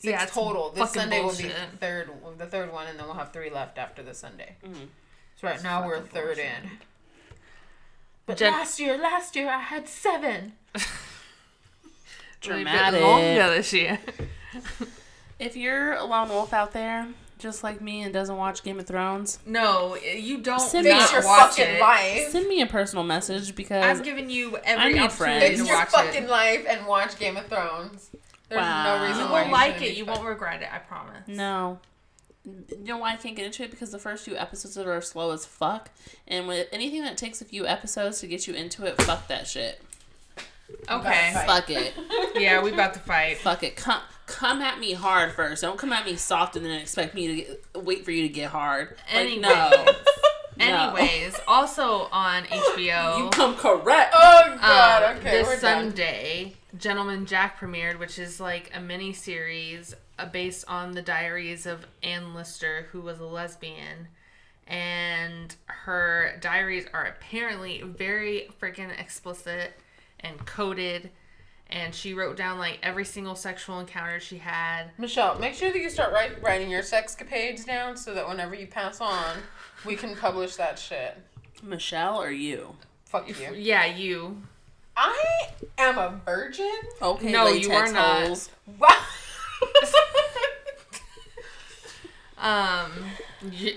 Six Yeah, total. This fucking Sunday will be the third, the third one, and then we'll have three left after the Sunday. Mhm. So right now we're third bullshit. in. But Jen- last year, last year I had seven. Really bit Dramatic. longer this year. If you're a lone wolf out there, just like me, and doesn't watch Game of Thrones, No, you don't Send me your watch fucking it. life. send me a personal message because I've given you I every need opportunity friends. Fix to your fucking it. life and watch Game of Thrones. There's Wow. no reason You why will like it. You won't regret it. I promise. no. You know why I can't get into it? Because the first few episodes are slow as fuck, and with anything that takes a few episodes to get you into it, fuck that shit. Okay. Fuck it. Yeah, we about to fight. Fuck it. Come come at me hard first. Don't come at me soft and then expect me to get, wait for you to get hard. Like, Anyways. no. No. Anyways, also on HBO. You come correct. Oh god. um, okay, this we're done. Sunday, Gentleman Jack premiered, which is like a mini series uh, based on the diaries of Anne Lister, who was a lesbian. And her diaries are apparently very freaking explicit and coded. And she wrote down like every single sexual encounter she had. Michelle, make sure that you start write, writing your sexcapades down so that whenever you pass on, we can publish that shit. Michelle or you? Fuck you. Yeah, you. I am a virgin. Okay, No, you are not. holes. Wow. Um,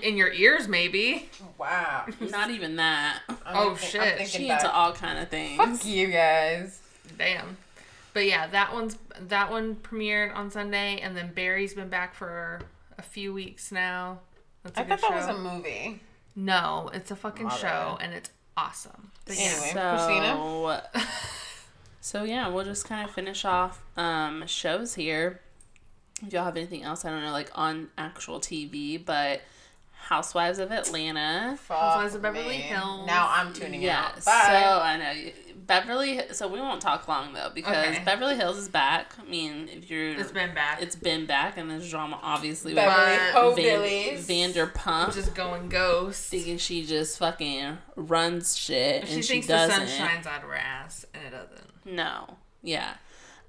in your ears, maybe. wow. Not even that. I'm Oh, thi- shit. She back. into all kind of things. Fuck you guys. Damn. But yeah, that one's that one premiered on Sunday, and then Barry's been back for a few weeks now. That's a I good thought that was a movie. no, it's a fucking My show, bad. and it's awesome. But yeah. Anyway. So, Christina? so yeah, we'll just kind of finish off um, shows here. If y'all have anything else, I don't know, like on actual TV, but Housewives of Atlanta. Fuck Housewives of Beverly me. Hills. Now I'm tuning Yeah, out. so I know Beverly. So we won't talk long though because Okay. Beverly Hills is back. I mean, if you're, It's been back. it's been back, and there's drama obviously with Beverly But- Van, Vanderpump. just going ghost. thinking she just fucking runs shit She and she, thinks the doesn't. sun shines out of her ass, and it doesn't. No. Yeah.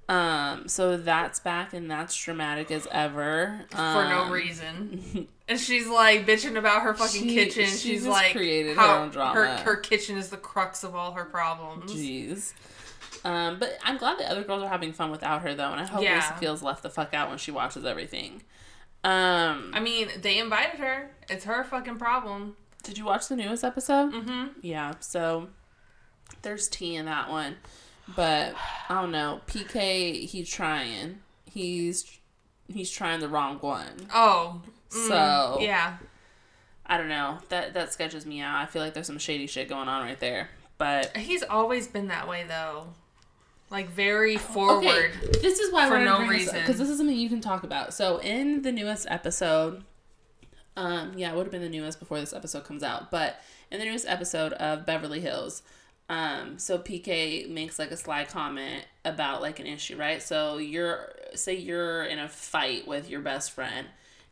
Um, so that's back and that's dramatic as ever. Um, For no reason. And she's like bitching about her fucking She- kitchen. she she's like created her own drama. Her, her kitchen is the crux of all her problems. Jeez. Um, but I'm glad the other girls are having fun without her though, and I hope Yeah. Lisa feels left the fuck out when she watches everything. Um, I mean, they invited her. It's her fucking problem. did you watch the newest episode? Mm-hmm. Yeah, so there's tea in that one. But I don't know. PK he's trying. He's he's trying the wrong one. Oh. mm, So yeah. I don't know. That that sketches me out. I feel like there's some shady shit going on right there. But He's always been that way though. Like very forward. okay, this is why for no reason. because this is something you can talk about. So in the newest episode, um, yeah, it would have been the newest before this episode comes out. But in the newest episode of Beverly Hills, um, so PK makes like a sly comment about like an issue, right? So you're say you're in a fight with your best friend,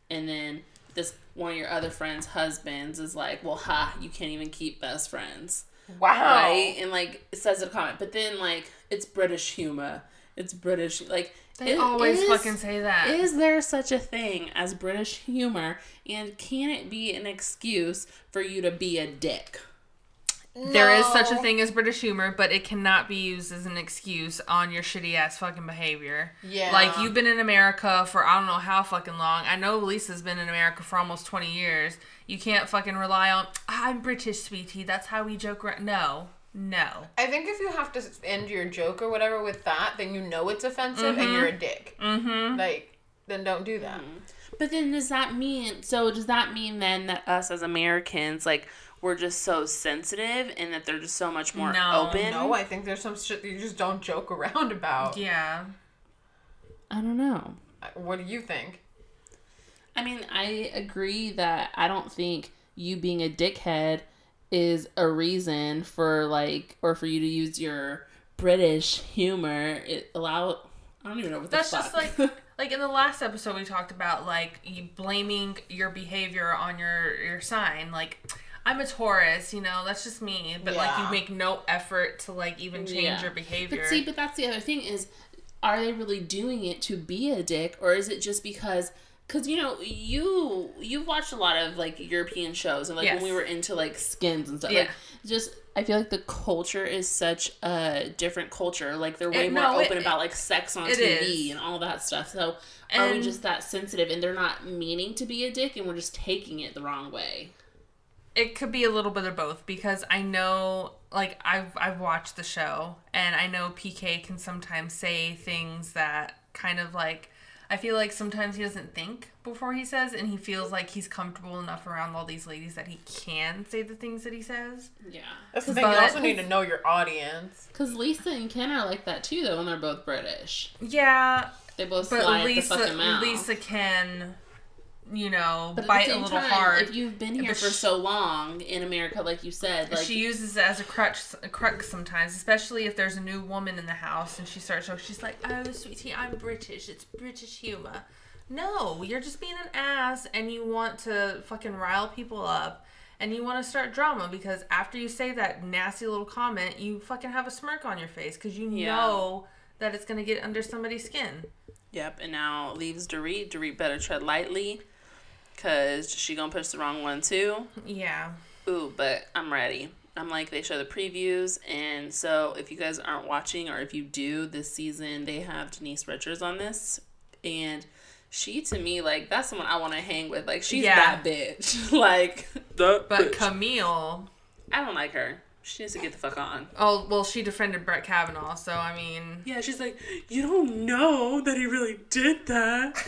and then this one of your other friends' husbands is like, "Well, ha, you can't even keep best friends." Wow. right? And like it says a comment, but then like it's British humor. It's British like They it always is- fucking say that. Is there such a thing as British humor, and can it be an excuse for you to be a dick? There is such a thing as British humor, but it cannot be used as an excuse on your shitty ass fucking behavior. Yeah. Like you've been in America for I don't know how fucking long. I know Lisa's been in America for almost twenty years. You can't fucking rely on I'm British, sweetie. That's how we joke around. No, no. I think if you have to end your joke or whatever with that, then you know it's offensive and you're a dick. Mm-hmm. Like, then don't do that. But then does that mean so does that mean then that us as Americans like we're just so sensitive and that they're just so much more No, open? No, I think there's some shit that you just don't joke around about. Yeah. I don't know. What do you think? I mean, I agree that I don't think you being a dickhead is a reason for like or for you to use your British humor. It allow I don't even know what That's just like like in the last episode we talked about like you blaming your behavior on your your sign. Like I'm a Taurus, you know, that's just me. But like you make no effort to like even change Yeah. your behavior. But see, but that's the other thing is are they really doing it to be a dick or is it just because because you know you you've watched a lot of like european shows and like Yes. when we were into like skins and stuff Yeah. like just i feel like the culture is such a different culture like they're way It- more no, it- open about like sex on tv is. and all that stuff so are we And- just that sensitive and they're not meaning to be a dick and we're just taking it the wrong way It could be a little bit of both because I know like I've I've watched the show and I know PK can sometimes say things that kind of like I feel like sometimes he doesn't think before he says and he feels like he's comfortable enough around all these ladies that he can say the things that he says. yeah That's the thing. You also need to know your audience. because lisa and ken are like that too though and they're both british Yeah, they both but fly Lisa at the fucking mouth Lisa can you know But bite a little time, hard. if you've been here But for sh- so long in America, like you said, like she uses it as a crutch, a crux sometimes, especially if there's a new woman in the house and she starts. Oh, she's like, "Oh, sweetie, I'm British. It's British humor." No, you're just being an ass, and you want to fucking rile people up, and you want to start drama because after you say that nasty little comment, you fucking have a smirk on your face because you Yeah. know that it's gonna get under somebody's skin. Yep, and now leaves Dorit. Dorit better tread lightly, cause she gonna push the wrong one too. Yeah. Ooh, but I'm ready. I'm like they show the previews, and so if you guys aren't watching, or if you do this season, they have Denise Richards on this, and she to me like that's someone I want to hang with. Like she's Yeah. that bitch. like the But bitch. Camille, I don't like her. She needs to get the fuck on. oh well, she defended Brett Kavanaugh, so I mean, Yeah, she's like, you don't know that he really did that.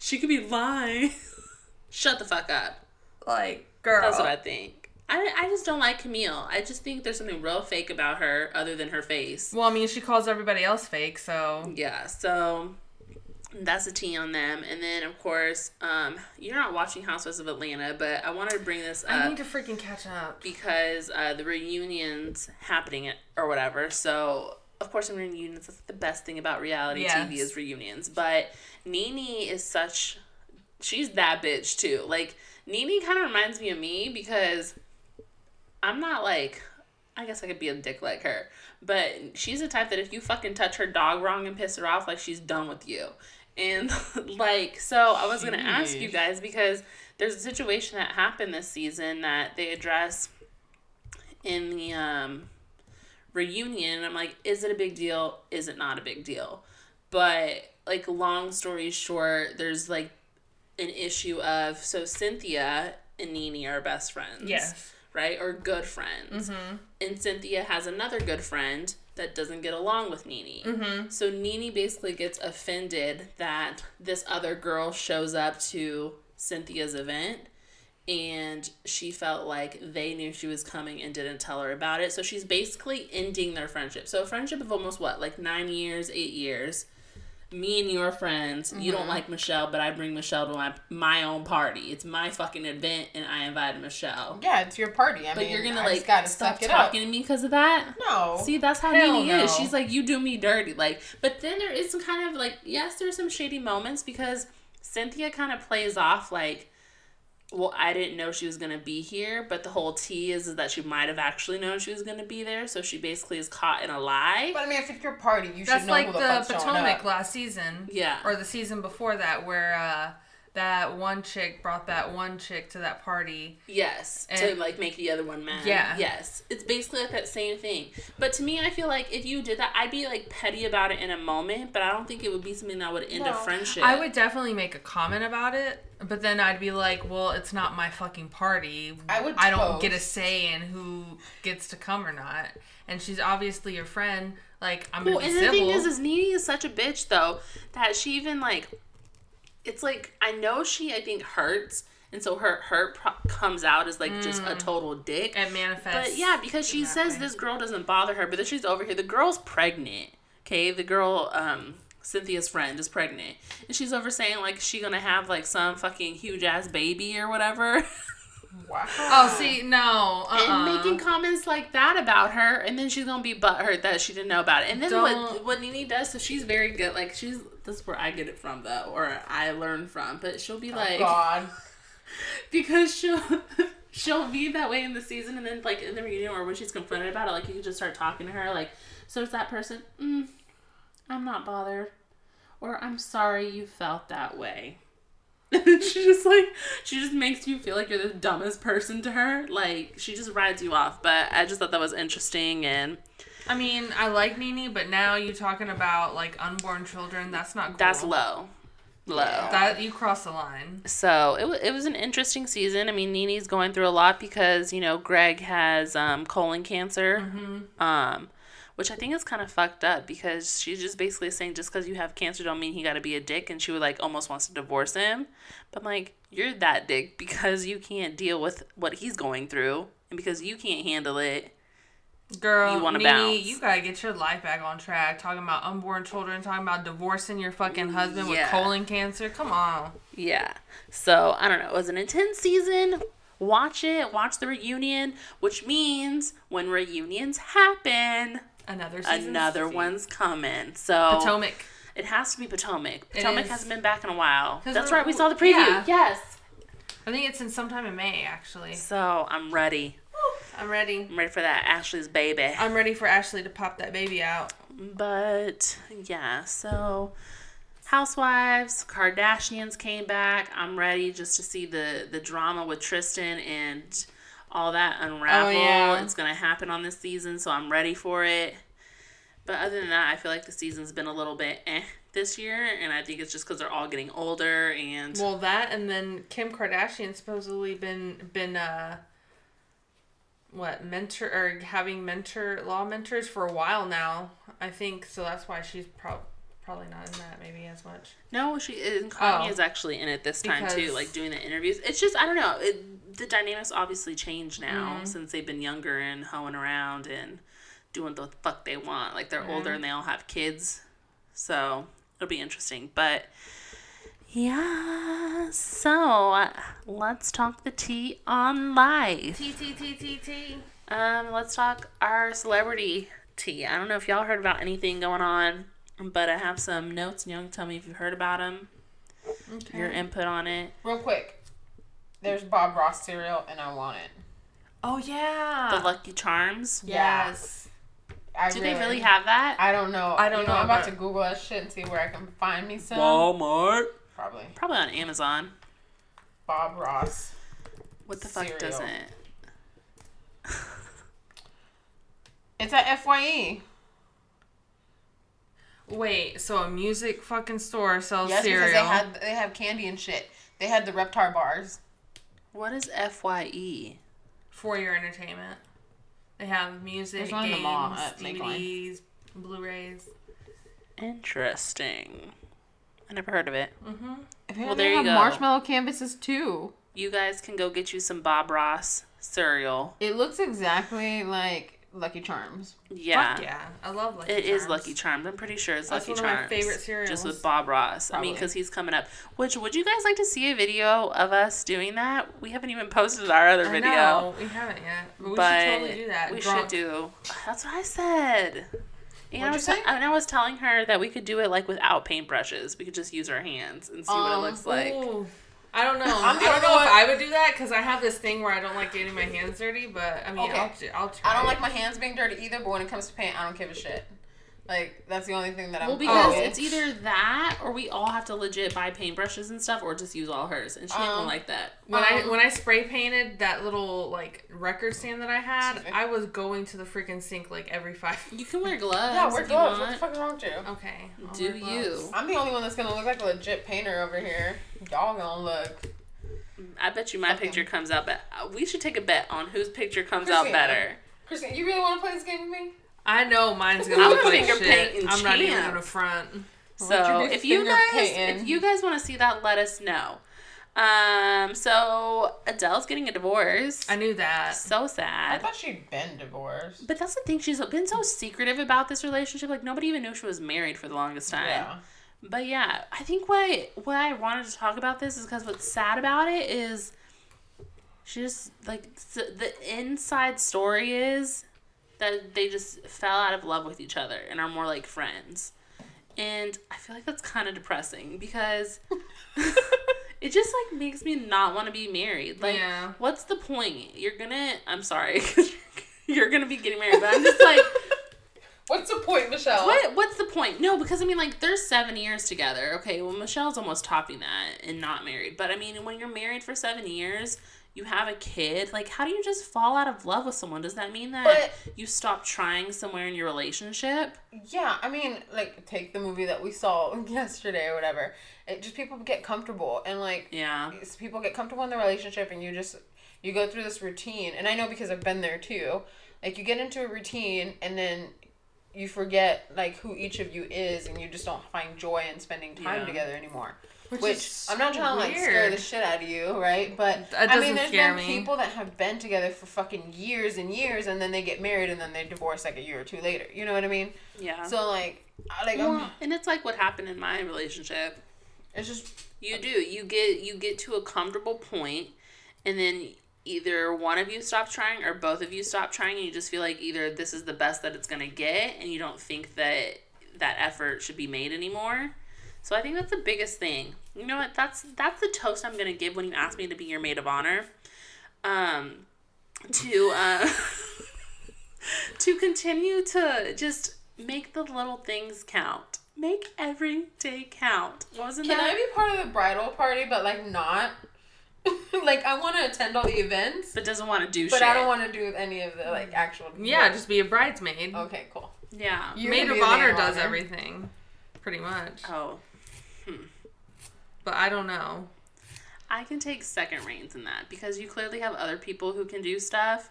she could be lying. Shut the fuck up. like, girl. That's what I think. I, I just don't like Camille. I just think there's something real fake about her other than her face. Well, I mean, she calls everybody else fake, so Yeah, so that's a T on them. And then, of course, um, you're not watching Housewives of Atlanta, but I wanted to bring this up. I need to freaking catch up. because uh, the reunions happening at, or whatever. So of course, I'm in reunions, that's the best thing about reality Yes. TV is reunions. But Nene is such, she's that bitch too. Like Nene kind of reminds me of me because I'm not like. I guess I could be a dick like her. But she's the type that if you fucking touch her dog wrong and piss her off, like she's done with you. And like, so I was gonna ask you guys because there's a situation that happened this season that they address in the um reunion I'm like, is it a big deal? Is it not a big deal? But like long story short, there's like an issue of so Cynthia and Nene are best friends. Yes. Right? Or good friends. And Cynthia has another good friend that doesn't get along with Nene. Mm-hmm. So Nene basically gets offended that this other girl shows up to Cynthia's event and she felt like they knew she was coming and didn't tell her about it. So she's basically ending their friendship. So a friendship of almost what, like nine years, eight years. Me and your friends, you don't mm-hmm. like Michelle, but I bring Michelle to my my own party. It's my fucking event, and I invited Michelle. Yeah, it's your party. I But mean, you're gonna I like gotta stop talking to me because of that. No. See, that's how Hell Nene is. She's like, you do me dirty. Like, but then there is some kind of like, yes, there's some shady moments because Cynthia kind of plays off like, well, I didn't know she was gonna be here, but the whole tea is, is that she might have actually known she was gonna be there, so she basically is caught in a lie. But I mean, if it's your party, you That's should know like who the, the, fuck's showing Potomac up. last season. Yeah. Or the season before that, where uh, that one chick brought that one chick to that party. Yes, to And- like make the other one mad. Yeah. Yes, it's basically like that same thing. But to me, I feel like if you did that, I'd be like petty about it in a moment, but I don't think it would be something that would end a friendship. I would definitely make a comment about it, but then I'd be like, "Well, it's not my fucking party. I would I don't post. get a say in who gets to come or not." And she's obviously your friend. Like I'm gonna Well, be and the thing is, is Nene is such a bitch though that she even like, it's like I know she I think hurts, and so her hurt pro- comes out as like just a total dick. it manifests. But yeah, because she says way. this girl doesn't bother her, but then she's over here. The girl's pregnant. Okay, the girl, um, Cynthia's friend is pregnant, and she's over saying like she gonna have like some fucking huge ass baby or whatever, Wow. Oh, see, no, uh-uh. and making comments like that about her, and then she's gonna be butthurt that she didn't know about it. And then what Don't- what Nene does, so she's very good. Like she's this is where I get it from though, or I learn from. But she'll be like, God. because she'll she'll be that way in the season and then like in the reunion or when she's confronted about it like you can just start talking to her like so it's that person mm, I'm not bothered. Or I'm sorry you felt that way. And she just like she just makes you feel like you're the dumbest person to her. Like she just rides you off. But I just thought that was interesting and I mean, I like Nene, but now you talking about like unborn children. That's not cool. that's low. Low. That you cross the line. So it, wa it was an interesting season. I mean, Nene's going through a lot because, you know, Greg has um, colon cancer, um, which I think is kind of fucked up because she's just basically saying just because you have cancer don't mean he got to be a dick. And she would like almost wants to divorce him. But I'm like, you're that dick because you can't deal with what he's going through and because you can't handle it. Girl, You wanna Nene, bounce. you gotta get your life back on track. Talking about unborn children, talking about divorcing your fucking husband with colon cancer. Come on. Yeah. So I don't know. It was an intense season. Watch it. Watch the reunion, which means when reunions happen, Another season. another one's coming. So Potomac. it has to be Potomac. Potomac hasn't been back in a while. That's right. We saw the preview. yeah. Yes. I think it's in sometime in May, actually. So I'm ready. I'm ready. I'm ready for that Ashley's baby. I'm ready for Ashley to pop that baby out. But yeah, so Housewives, Kardashians came back. I'm ready just to see the the drama with Tristan and all that unravel. Oh, yeah. It's gonna happen on this season, so I'm ready for it. But other than that, I feel like the season's been a little bit eh this year, and I think it's just because they're all getting older and Well, that and then Kim Kardashian supposedly been been uh what mentor or having mentor law mentors for a while now. I think so. That's why she's prob probably not in that maybe as much. No, she and Kanye Oh. is actually in it this time too, like doing the interviews. It's just I don't know. It, the dynamics obviously changed now Mm-hmm. since they've been younger and hoeing around and doing the fuck they want. Like they're Mm-hmm. older and they all have kids, so it'll be interesting. But yeah, so uh, let's talk the tea on life. T T T T T. Um, let's talk our celebrity tea. I don't know if y'all heard about anything going on, but I have some notes, and y'all can tell me if you've heard about them. Okay. Your input on it. Real quick, there's Bob Ross cereal, and I want it. Oh yeah. The Lucky Charms. yes. I Do they really have that? I don't know. I don't You know, I'm about to Google that shit and see where I can find me some. Walmart. Probably Probably on Amazon. Bob Ross. What the fuck doesn't? It's at Fye. Wait. So a music fucking store sells Yes, cereal. because they had they have candy and shit. They had the Reptar bars. What is Fye? for your entertainment. They have music, There's one games, the mall at Lakeline. DVDs, Blu-rays. Interesting. I never heard of it. Mm-hmm. Apparently Well, there they you have go. marshmallow canvases too. You guys can go get you some Bob Ross cereal. It looks exactly like Lucky Charms. Yeah. Fuck yeah, I love Lucky It is Charms. Lucky Charms. I'm pretty sure it's That's Lucky one of my Charms. favorite cereals. Just with Bob Ross. I mean, because he's coming up. Which would you guys like to see a video of us doing that? We haven't even posted our other I video. know, we haven't yet, but we but should totally do that. we Drunk. should do. That's what I said. And I was, you say? and I was telling her that we could do it like without paintbrushes. We could just use our hands and see what it Um, looks like. Ooh. I don't know. I'm I don't know one- if I would do that because I have this thing where I don't like getting my hands dirty. But I mean, Okay. I'll, do- I'll try. I don't like my hands being dirty either, but when it comes to paint, I don't give a shit. Like that's the only thing that I'm. Well, because Oh. it's either that or we all have to legit buy paintbrushes and stuff, or just use all hers, and she ain't gonna Um, like that. When I Um, when I spray painted that little like record stand that I had, I was going to the freaking sink like every five. You can wear gloves. yeah, wear if you gloves. What the want. fuck is wrong with you? Okay. I'll Do you? I'm the only one that's gonna look like a legit painter over here. Y'all gonna look. I bet you my Okay. picture comes out. But we should take a bet on whose picture comes out better. Christine, you really want to play this game with me? I know mine's gonna I'm look like finger shit. painting I'm not even champ. gonna front. So What'd you do if you guys painting? if you guys want to see that, let us know. Um, so Adele's getting a divorce. I knew that. so sad. I thought she'd been divorced. But that's the thing. She's been so secretive about this relationship. Like nobody even knew she was married for the longest time. Yeah. But yeah, I think why why I wanted to talk about this is because what's sad about it is she just like the inside story is that they just fell out of love with each other and are more like friends. And I feel like that's kind of depressing because it just like makes me not want to be married. Like Yeah. what's the point? You're to I'm sorry, you're to be getting married, but I'm just like What's the point, Michelle? What what's the point? No, because I mean like they're seven years together. Okay, well Michelle's almost topping that and not married. But I mean when you're married for seven years, you have a kid, like how do you just fall out of love with someone? Does that mean that But- you stop trying somewhere in your relationship? Yeah, I mean, like take the movie that we saw yesterday or whatever. It just people get comfortable and like Yeah. people get comfortable in the relationship and you just you go through this routine and i know because i've been there too like you get into a routine and then you forget like who each of you is and you just don't find joy in spending time Yeah. together anymore Which which, is i'm not so trying to like scare the shit out of you right but That i doesn't mean there's scare been me. people that have been together for fucking years and years and then they get married and then they divorce like a year or two later you know what i mean Yeah. so like like well, I'm, and it's like what happened in my relationship. it's just You do. You get you get to a comfortable point and then either one of you stops trying or both of you stop trying and you just feel like either this is the best that it's going to get and you don't think that that effort should be made anymore. So I think that's the biggest thing. You know what? That's that's the toast I'm going to give when you ask me to be your maid of honor. Um to uh to continue to just make the little things count. Make every day count. Wasn't Can that I be part of the bridal party, but like not? like I want to attend all the events, but doesn't want to do but shit. I don't want to do any of the like actual. Yeah, work. just be a bridesmaid. Okay, cool. Yeah. You Maid of honor maid does honor. everything, pretty much. Oh, But I don't know. I can take second reins in that because you clearly have other people who can do stuff.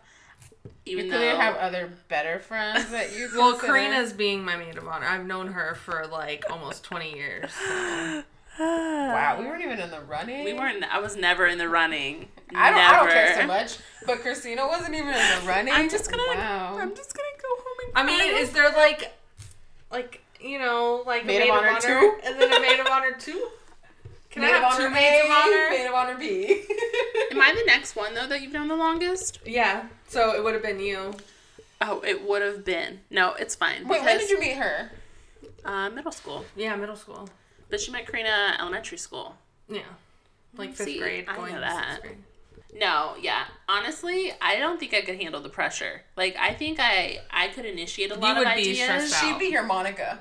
Even You though could have other better friends that you. Well, consider. Karina's being my maid of honor. I've known her for like almost 20 years. So. Wow, we weren't even in the running. we weren't. I was never in the running. I don't. Never. I don't care so much. But Christina wasn't even in the running. I'm just gonna. Wow. I'm just gonna go home and. I mean, is there like, like, you know, like Maid a of maid honor of two? and then a maid of honor two? Can maid I of have honor two maids A, of honor? Maid of honor B. Am I the next one though that you've known the longest? Yeah. So it would have been you. Oh, it would have been. No, it's fine. Wait, when did you meet her? Uh, middle school, Yeah, middle school. but she met Karina elementary school. Yeah. Like fifth See, grade, I going know to that. sixth grade. No, yeah. Honestly, I don't think I could handle the pressure. Like, I think I I could initiate a lot would of be ideas. stressed out. She'd be your Monica.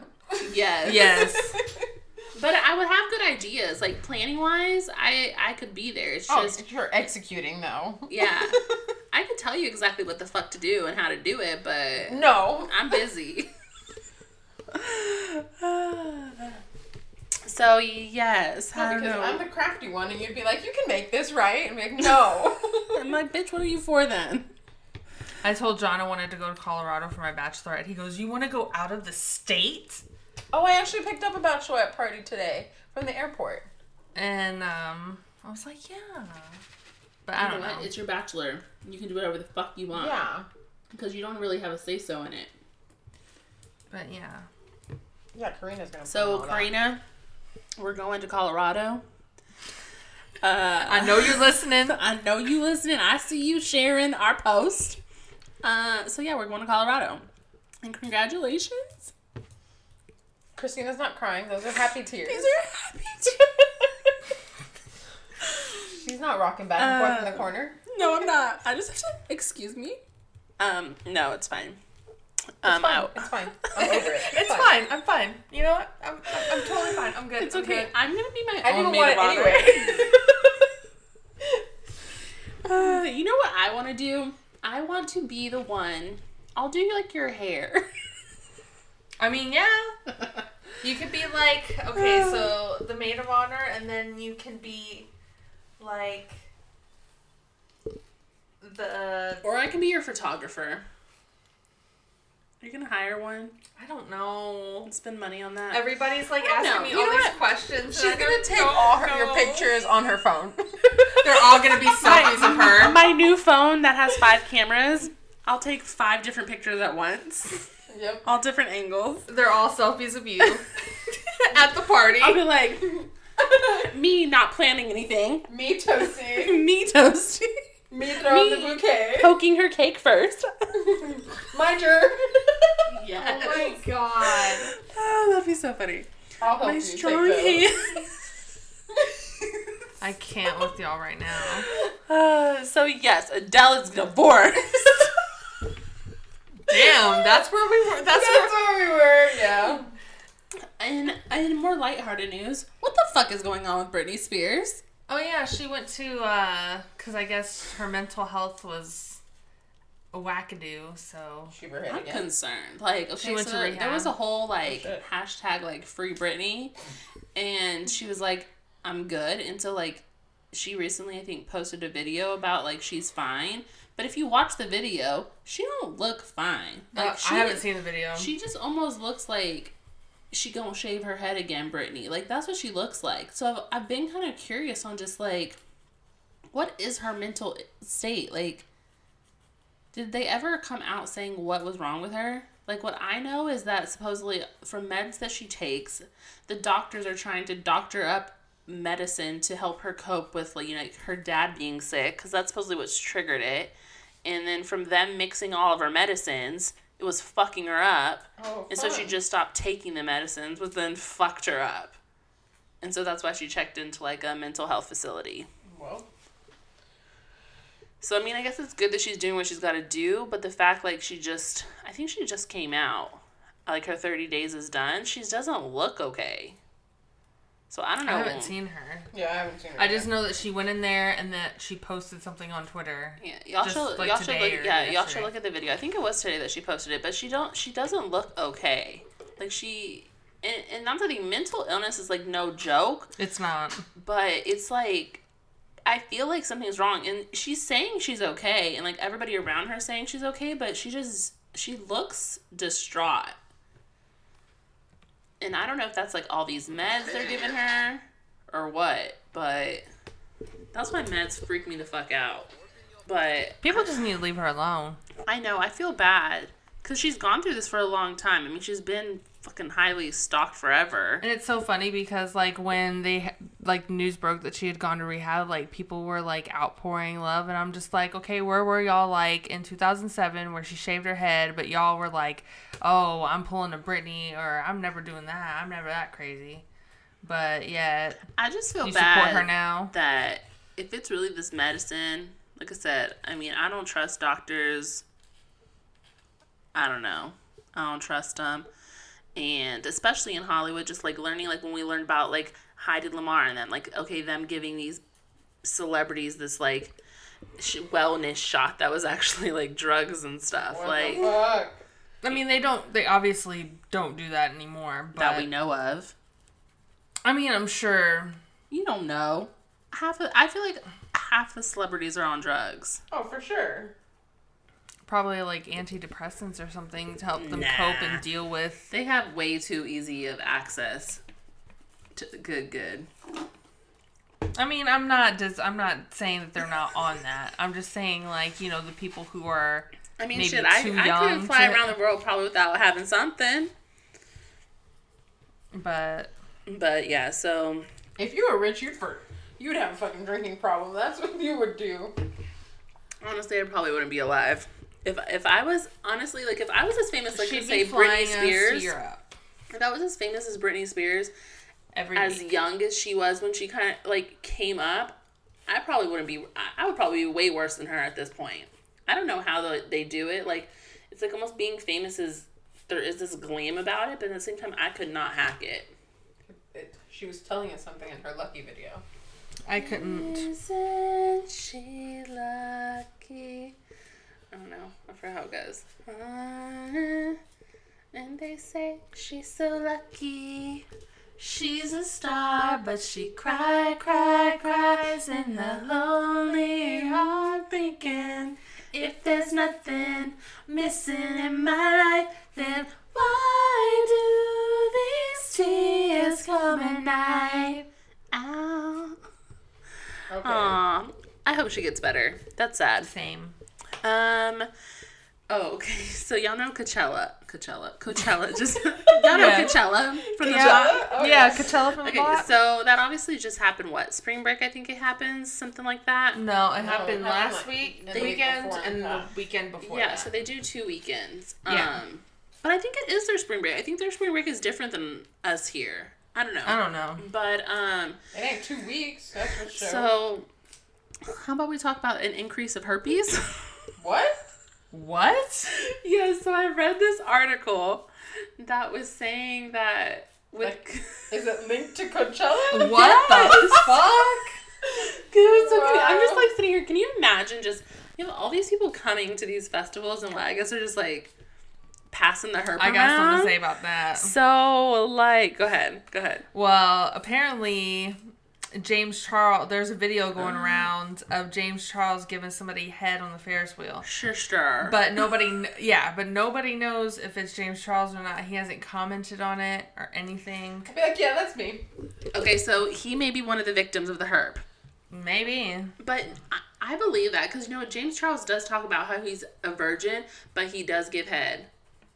Yes. Yes. But I would have good ideas. Like planning wise, I I could be there. It's oh, just you're executing though. yeah. I could tell you exactly what the fuck to do and how to do it, but no. I'm busy. so yes, I don't because know. I'm the crafty one, and you'd be like, "You can make this, right?" And be like, "No." I'm like, bitch, what are you for then? I told John I wanted to go to Colorado for my bachelorette. He goes, "You want to go out of the state?" Oh, I actually picked up a bachelorette party today from the airport. And um, I was like, "Yeah," but I don't know know. It's your bachelor. You can do whatever the fuck you want. Yeah. Because you don't really have a say so in it. But yeah, Yeah, Karina's gonna. So, plan all that. Karina, we're going to Colorado. Uh, I know you're listening. I know you listening. I see you sharing our post. Uh, so yeah, we're going to Colorado. And congratulations. Christina's not crying; those are happy tears. These are happy tears. She's not rocking back and forth in Uh, the corner. No, I'm not. I just have to excuse me. Um, no, it's fine. Um, It's fine. I- It's fine. I'm over it. It's fine. I'm fine. You know what? I'm, I'm, I'm totally fine. I'm good. It's I'm okay. good. I'm gonna be my I own didn't maid of it honor. anyway. Uh, you know what I want to do? I want to be the one. I'll do like your hair. I mean, yeah. You could be like, okay, so the maid of honor, and then you can be like the. or I can be your photographer. Are you gonna hire one I don't know. and spend money on that? Everybody's like asking know. me You all these what? questions. She's gonna take all her, your pictures on her phone. They're all gonna be selfies of her. My new phone that has five cameras. I'll take five different pictures at once, yep. all different angles. They're all selfies of you at the party. I'll be like, me not planning anything, Me toasting. me toasting, Me throwing Me. the bouquet. poking her cake first. Mind your. yes. Oh my god. Oh, that'd be so funny. I'll help My you strong take hands. I can't with y'all right now. Uh, so yes, Adele is divorced. Damn, that's where we were. That's where. That's where we were. Yeah. And in more lighthearted news, what the fuck is going on with Britney Spears? Oh yeah, she went to uh, cause I guess her mental health was a wackadoo. So She her head I'm again. concerned. Like, okay, went so to there was a whole like shit. hashtag like free Britney, and she was like, "I'm good." And so like, she recently I think posted a video about like she's fine. But if you watch the video, she don't look fine. Like Uh, she, I haven't seen the video. She just almost looks like she gonna shave her head again, Britney. Like that's what she looks like. So I've, I've been kind of curious on just like, what is her mental state? Like, did they ever come out saying what was wrong with her? Like what I know is that supposedly from meds that she takes, the doctors are trying to doctor up medicine to help her cope with like you know her dad being sick because that's supposedly what's triggered it. And then from them mixing all of her medicines, it was fucking her up. Oh, And so she just stopped taking the medicines, which then fucked her up. And so that's why she checked into like a mental health facility. Well, So I mean, I guess it's good that she's doing what she's got to do, but the fact like she just, I think she just came out, like her thirty days is done. She doesn't look okay. So I don't know. I haven't seen her. yeah, I haven't seen her. I yet. just know that she went in there and that she posted something on Twitter. Yeah, y'all Just, should like, y'all should look. or Yeah, y'all should look at the video. I think it was today that she posted it, but she don't. She doesn't look okay. Like she, and, and not that the mental illness is like no joke. It's not. but it's like I feel like something's wrong and she's saying she's okay and like everybody around her saying she's okay but she just she looks distraught. And I don't know if that's like all these meds they're giving her or what, but that's why meds freak me the fuck out. But People just need to leave her alone. I know, I feel bad cuz she's gone through this for a long time. I mean, she's been fucking highly stalked forever. And it's so funny because like when they like news broke that she had gone to rehab, like people were like outpouring love, and I'm just like, okay, where were y'all like in 2007 where she shaved her head, but y'all were like, oh, I'm pulling a Britney, or I'm never doing that, I'm never that crazy. But yeah, I just feel bad. support her now. that if it's really this medicine, like I said, I mean, I don't trust doctors. I don't know. I don't trust them. And especially in Hollywood, just like learning, like when we learned about like Hedy Lamarr and then like, okay, them giving these celebrities this like sh- wellness shot that was actually like drugs and stuff. What like, the fuck? I mean, they don't. They obviously don't do that anymore. But that we know of. I mean, I'm sure. You don't know. Half of, I feel like half the celebrities are on drugs. Oh, for sure. Probably like antidepressants or something to help them Nah. cope and deal with. They have way too easy of access to good good. I mean, I'm not. Dis- I'm not saying that they're not on that. I'm just saying, like, you know, the people who are. I mean, Maybe shit, I, too I young couldn't fly to- around the world probably without having something. But But yeah, so If you were rich, you'd for you'd have a fucking drinking problem. That's what you would do. honestly, I probably wouldn't be alive. If if I was honestly like if I was as famous like she'd let's say Britney flying us to Spears, Europe if I was as famous as Britney Spears, every as week. young as she was when she kind of like came up, I probably wouldn't be. I- I would probably be way worse than her at this point. I don't know how the, they do it. Like it's like almost being famous is there is this glam about it, but at the same time, I could not hack it. It, she was telling us something in her lucky video. I couldn't. Isn't she lucky? I don't know. I forgot how it goes. Uh, and they say she's so lucky. She's a star, but she cry, cry, cries in the lonely heart thinking if there's nothing missing in my life, then why do these tears come at night? Ow. Okay. Aw, I hope she gets better. That's sad. Same. Um. Oh, okay. So y'all know Coachella, Coachella, Coachella. Just y'all know Yeah. Coachella from the Yeah, Oh, yeah, yes. Coachella from the Okay, block. so that obviously just happened. What spring break? I think it happens, something like that. No, it No, happened last like, week, the the weekend, before and the weekend before. yeah, that. so they do two weekends. Yeah. Um, but I think it is their spring break. I think their spring break is different than us here. I don't know. I don't know. But um, It ain't two weeks. That's for sure. so how about we talk about an increase of herpes? what? What? Yeah, so I read this article that was saying that with Like- Is it linked to Coachella? What the fuck? Dude, so I'm just like sitting here. Can you imagine just you have all these people coming to these festivals and I guess they're just like passing the herp I got something to say about that. So like, go ahead, go ahead. Well, apparently, James Charles. There's a video going around of James Charles giving somebody head on the Ferris wheel. Sure, sure. But nobody, yeah, but nobody knows if it's James Charles or not. He hasn't commented on it or anything. I'd be like, yeah, that's me. okay, so he may be one of the victims of the herb. Maybe. But I, I believe that because you know what James Charles does talk about how he's a virgin, but he does give head.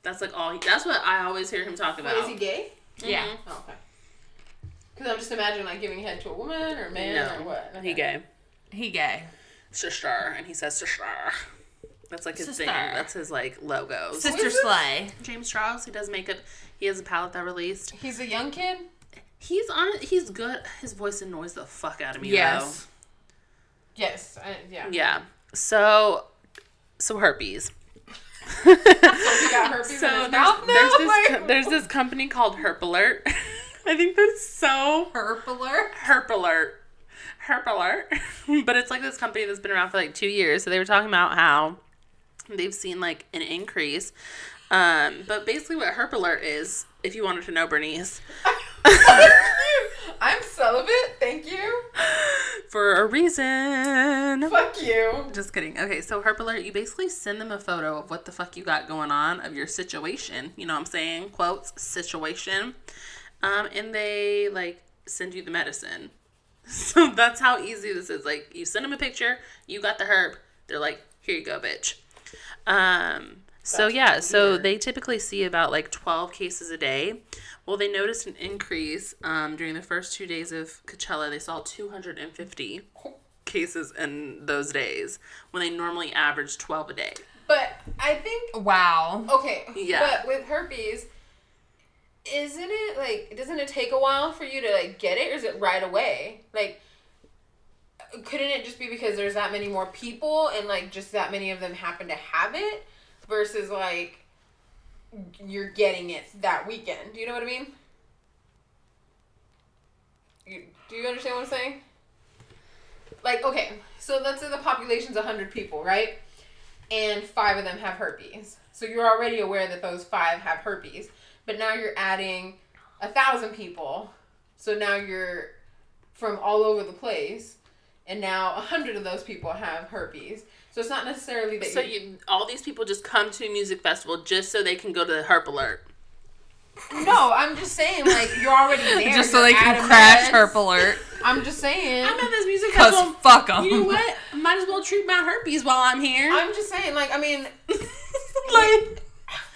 That's like all. He, that's what I always hear him talk about. Wait, is he gay? Yeah. Mhm. Oh, okay. Because I'm just imagining like giving head to a woman or a man No, or what. he gay. He gay. Sister, and he says sister. That's like his thing. That's his like logos. Sister is? Slay. James Charles, he does makeup. He has a palette that released. He's a young kid. He's on. He's good. His voice annoys the fuck out of me. Yes. Yes. I, yeah. Yeah. So, so herpes. He got herpes So in there's, now. there's this there's this company called Herp Alert. I think that's so Purpler. Herp Alert. Herp Alert. but it's like this company that's been around for like two years. So they were talking about how they've seen like an increase. Um, but basically, what Herp Alert is, if you wanted to know, Bernice, I'm celibate. Thank you. for a reason. Fuck you. Just kidding. Okay, so Herp Alert, you basically send them a photo of what the fuck you got going on, of your situation. You know what I'm saying? Quotes, situation. Um, and they, like, send you the medicine. So that's how easy this is. Like, you send them a picture, you got the herb. They're like, here you go, bitch. Um, so That's yeah, so they typically see about like 12 cases a day. Well, they noticed an increase um, during the first two days of Coachella. They saw 250 cases in those days when they normally average 12 a day. But I think Wow. okay. Yeah. But with herpes, isn't it like doesn't it take a while for you to like get it, or is it right away? Like, couldn't it just be because there's that many more people and like just that many of them happen to have it, versus like you're getting it that weekend? Do you know what I mean? You, do you understand what I'm saying? Like, okay, so let's say the population's 100 people, right? And five of them have herpes. So you're already aware that those five have herpes. But now you're adding a thousand people. So now you're from all over the place. And now a hundred of those people have herpes. So it's not necessarily that So you you, all these people just come to a music festival just so they can go to the Herp Alert. No, I'm just saying, like, you're already there. Just so they can crash events. Herp Alert. I'm just saying. I'm at this music Cause festival. fuck them. You know what? Might as well treat my herpes while I'm here. I'm just saying, like, I mean, like,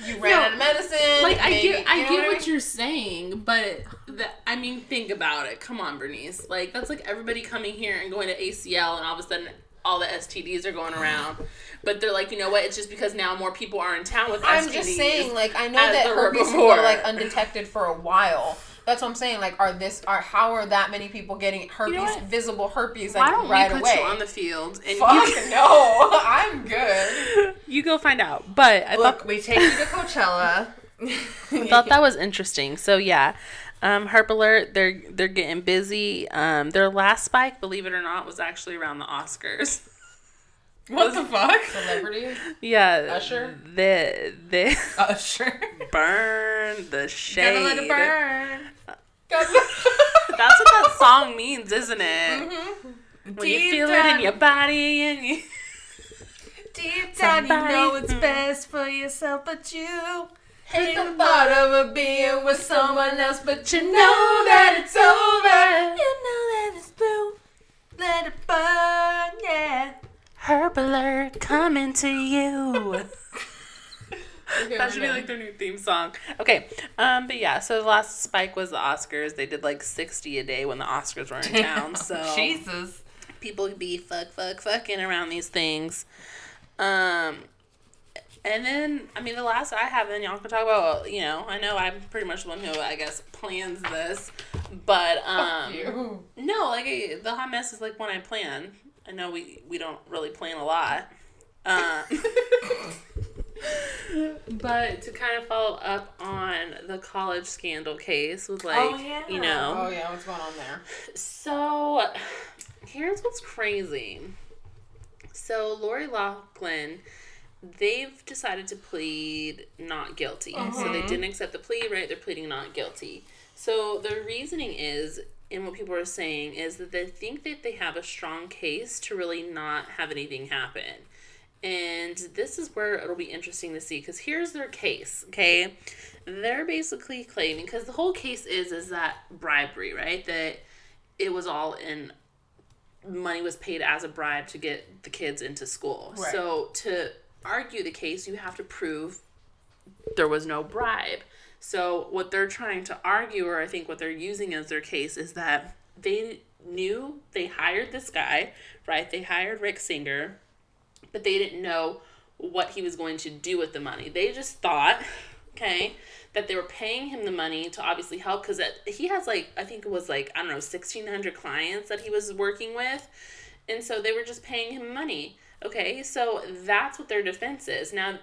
you ran No, out of medicine. like I maybe- get, I you know get what what you're saying, but the, I mean, think about it. Come on, Bernice. Like that's like everybody coming here and going to ACL, and all of a sudden all the STDs are going around. But they're like, you know what? It's just because now more people are in town with I'm STDs. just saying, like, I know that there were before. like undetected for a while. That's what I'm saying. Like, are this are how are that many people getting herpes, what? visible herpes, like Why like don't right we put away? you on the field and Fuck you, no, I'm good. you go find out? But I Look, thought we take you to Coachella. I thought that was interesting. So yeah, um, Herp Alert, they're they're getting busy. Um, their last spike, believe it or not, was actually around the Oscars. What the fuck? Celebrities. Yeah, Usher? The the Usher. burn the shade. Gotta let it burn. That's what that song means, isn't it? Mm-hmm. When you Deep feel it in your body and you. Deep down, you know it's best for yourself, but you Hate the thought of a being with someone else, but you know that it's over. You know that it's through. Let it burn, yeah. Herp Alert coming to you. That should be like their new theme song. Okay, um, but yeah, so the last spike was the Oscars. They did like sixty a day when the Oscars were in town. So Jesus. people be fuck, fuck, fucking around these things. Um, and then I mean the last I have, and y'all can talk about. You know, I know I'm pretty much the one who I guess plans this, but um, no, like the hot mess is like when I plan. I know we we don't really plan a lot. Uh, but to kind of follow up on the college scandal case with like Oh, yeah. you know Oh yeah, what's going on there? So, here's what's crazy. So, Lori Loughlin, they've decided to plead not guilty. So, they didn't accept the plea, right? They're pleading not guilty. So, the reasoning is, and what people are saying, is that they think that they have a strong case to really not have anything happen. And this is where it'll be interesting to see because here's their case, okay? They're basically claiming because the whole case is is that bribery, right? That it was all in money was paid as a bribe to get the kids into school. Right. So to argue the case, you have to prove there was no bribe. So what they're trying to argue, or I think what they're using as their case, is that they knew they hired this guy, right? They hired Rick Singer, but they didn't know what he was going to do with the money. They just thought, okay, that they were paying him the money to obviously help because he has like I think it was like I don't know sixteen hundred clients that he was working with, and so they were just paying him money. Okay, so that's what their defense is. Now,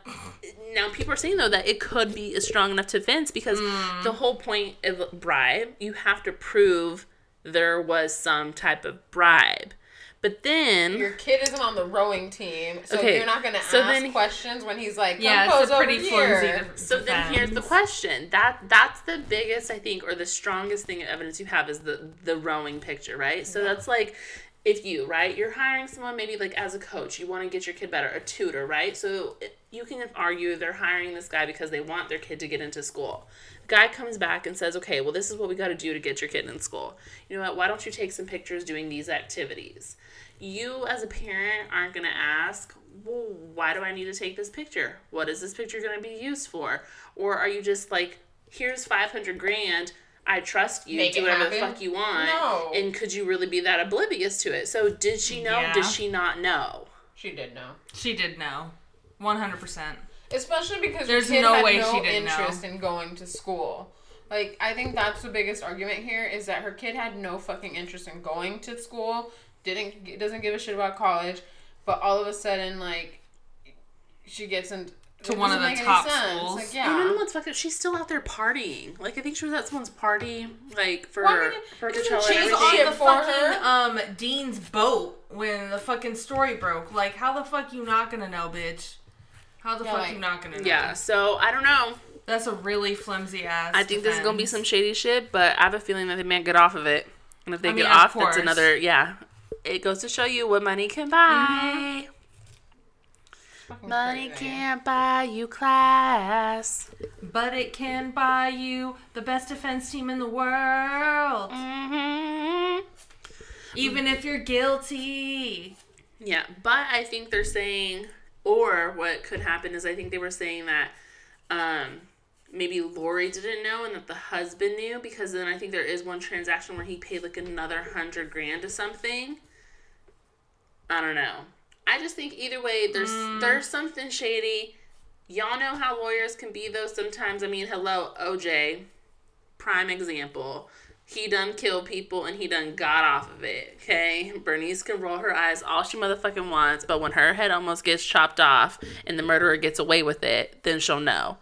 now people are saying though that it could be a strong enough defense because hmm. the whole point of bribe, you have to prove there was some type of bribe. But then Your kid isn't on the rowing team, so Okay, you're not gonna so ask then- questions when he's like, "Come Yeah, pose it's a pretty over flimsy. here." def- So then here's the question. That that's the biggest I think or the strongest thing of evidence you have is the the rowing picture, right? So that's like if you, right, you're hiring someone maybe like as a coach, you want to get your kid better, a tutor, right? So you can argue they're hiring this guy because they want their kid to get into school. the Guy comes back and says, "Okay, well this is what we got to do to get your kid in school. You know what? Why don't you take some pictures doing these activities?" You as a parent aren't going to ask, well, why do I need to take this picture? What is this picture going to be used for? Or are you just like, here's 500 grand. I trust you. Make do it whatever the fuck you want. No. And could you really be that oblivious to it? So did she know? Yeah. Did she not know? She did know, She did know. 100%. especially because There's your kid no had way no she didn't know. interest in going to school. Like, I think that's the biggest argument here is that her kid had no fucking interest in going to school. Didn't doesn't give a shit about college, but all of a sudden, like, she gets into To it one of the make any top sense. schools. Like, And then yeah. what's fucked up? She's still out there partying. Like I think she was at someone's party, like for Well, I mean, for isn't Coachella she and She's on the for fucking um Dean's boat when the fucking story broke. Like, how the fuck you not gonna know, bitch? How the Yeah, fuck like- you not gonna know? Yeah, so I don't know. That's a really flimsy ass. I think this is gonna be some shady shit, but I have a feeling that they may get off of it. And if they I get mean, of off, course. that's another yeah. It goes to show you what money can buy. Fucking Money can't buy you class. But it can buy you the best defense team in the world, hmm even if you're guilty. Yeah, but I think they're saying, or what could happen is I think they were saying that um, maybe Lori didn't know and that the husband knew because then I think there is one transaction where he paid like another hundred grand to something. I don't know. I just think either way, there's there's something shady. Y'all know how lawyers can be though. Sometimes I mean, hello, OJ, prime example. He done killed people and he done got off of it. Okay, Bernice can roll her eyes all she motherfucking wants, but when her head almost gets chopped off and the murderer gets away with it, then she'll know.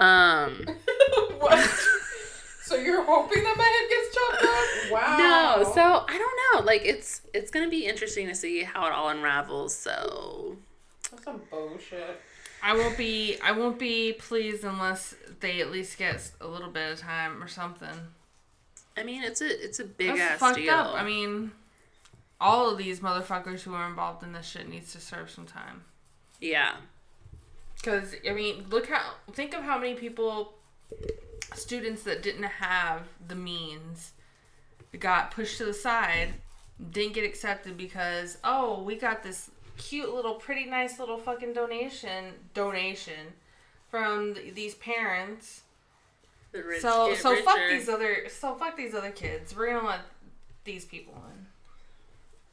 Um, what? So you're hoping that my head gets chopped off? Wow. no, so I don't know. Like it's it's gonna be interesting to see how it all unravels. So that's some bullshit. I won't be. I won't be pleased unless they at least get a little bit of time or something. I mean, it's a it's a big That's ass fucked deal. up. I mean, all of these motherfuckers who are involved in this shit needs to serve some time. yeah, Because I mean, look how think of how many people, students that didn't have the means, got pushed to the side, didn't get accepted because oh we got this cute little pretty nice little fucking donation donation from th- these parents. the rich so so fuck these other so fuck these other kids. We're gonna let these people in.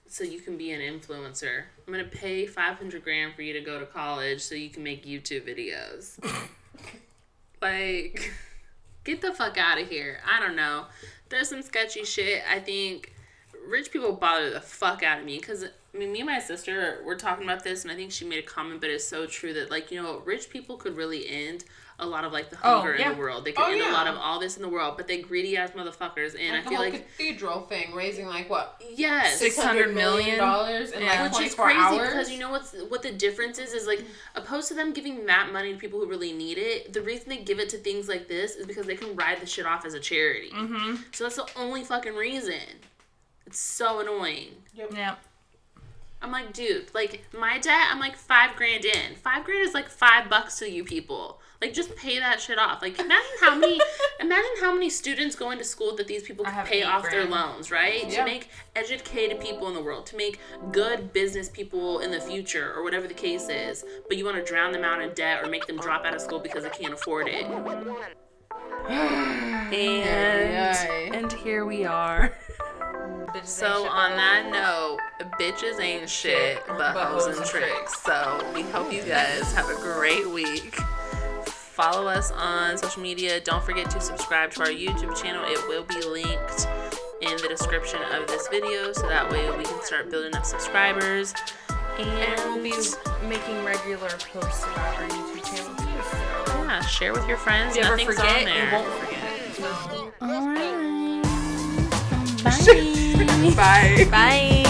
So you can be an influencer. I'm gonna pay five hundred grand for you to go to college so you can make YouTube videos. like, get the fuck out of here. I don't know. There's some sketchy shit. I think rich people bother the fuck out of me because I mean, me and my sister were talking about this, and I think she made a comment, but it's so true that, like, you know, rich people could really end a lot of, like, the Oh, hunger yeah. in the world. They could Oh, end a lot of all this in the world, but they greedy ass motherfuckers. And Like I the feel whole like, cathedral thing, raising like what yes. Six hundred million. dollars in Yeah. like Which is 24 crazy hours. because you know what's what the difference is is like opposed to them giving that money to people who really need it. The reason they give it to things like this is because they can ride the shit off as a charity. Mm-hmm. So that's the only fucking reason. It's so annoying. Yeah. I'm like, dude, like my debt, I'm like five grand in. Five grand is like five bucks to you people. Like, just pay that shit off. Like, imagine how many, imagine how many students go into school that these people can pay off their loans, right? Yeah. To make educated people in the world, to make good business people in the future, or whatever the case is. But you want to drown them out in debt or make them drop out of school because they can't afford it. And and here we are. Bitches So on that note, bitches ain't shit but hoes and tricks. So we hope you guys have a great week. Follow us on social media. Don't forget to subscribe to our YouTube channel. It will be linked in the description of this video, so that way we can start building up subscribers. And, And we'll be making regular posts about our YouTube channel too. So yeah, share with your friends. you Nothing's forget, on there. you won't forget. All right. Bye. Bye.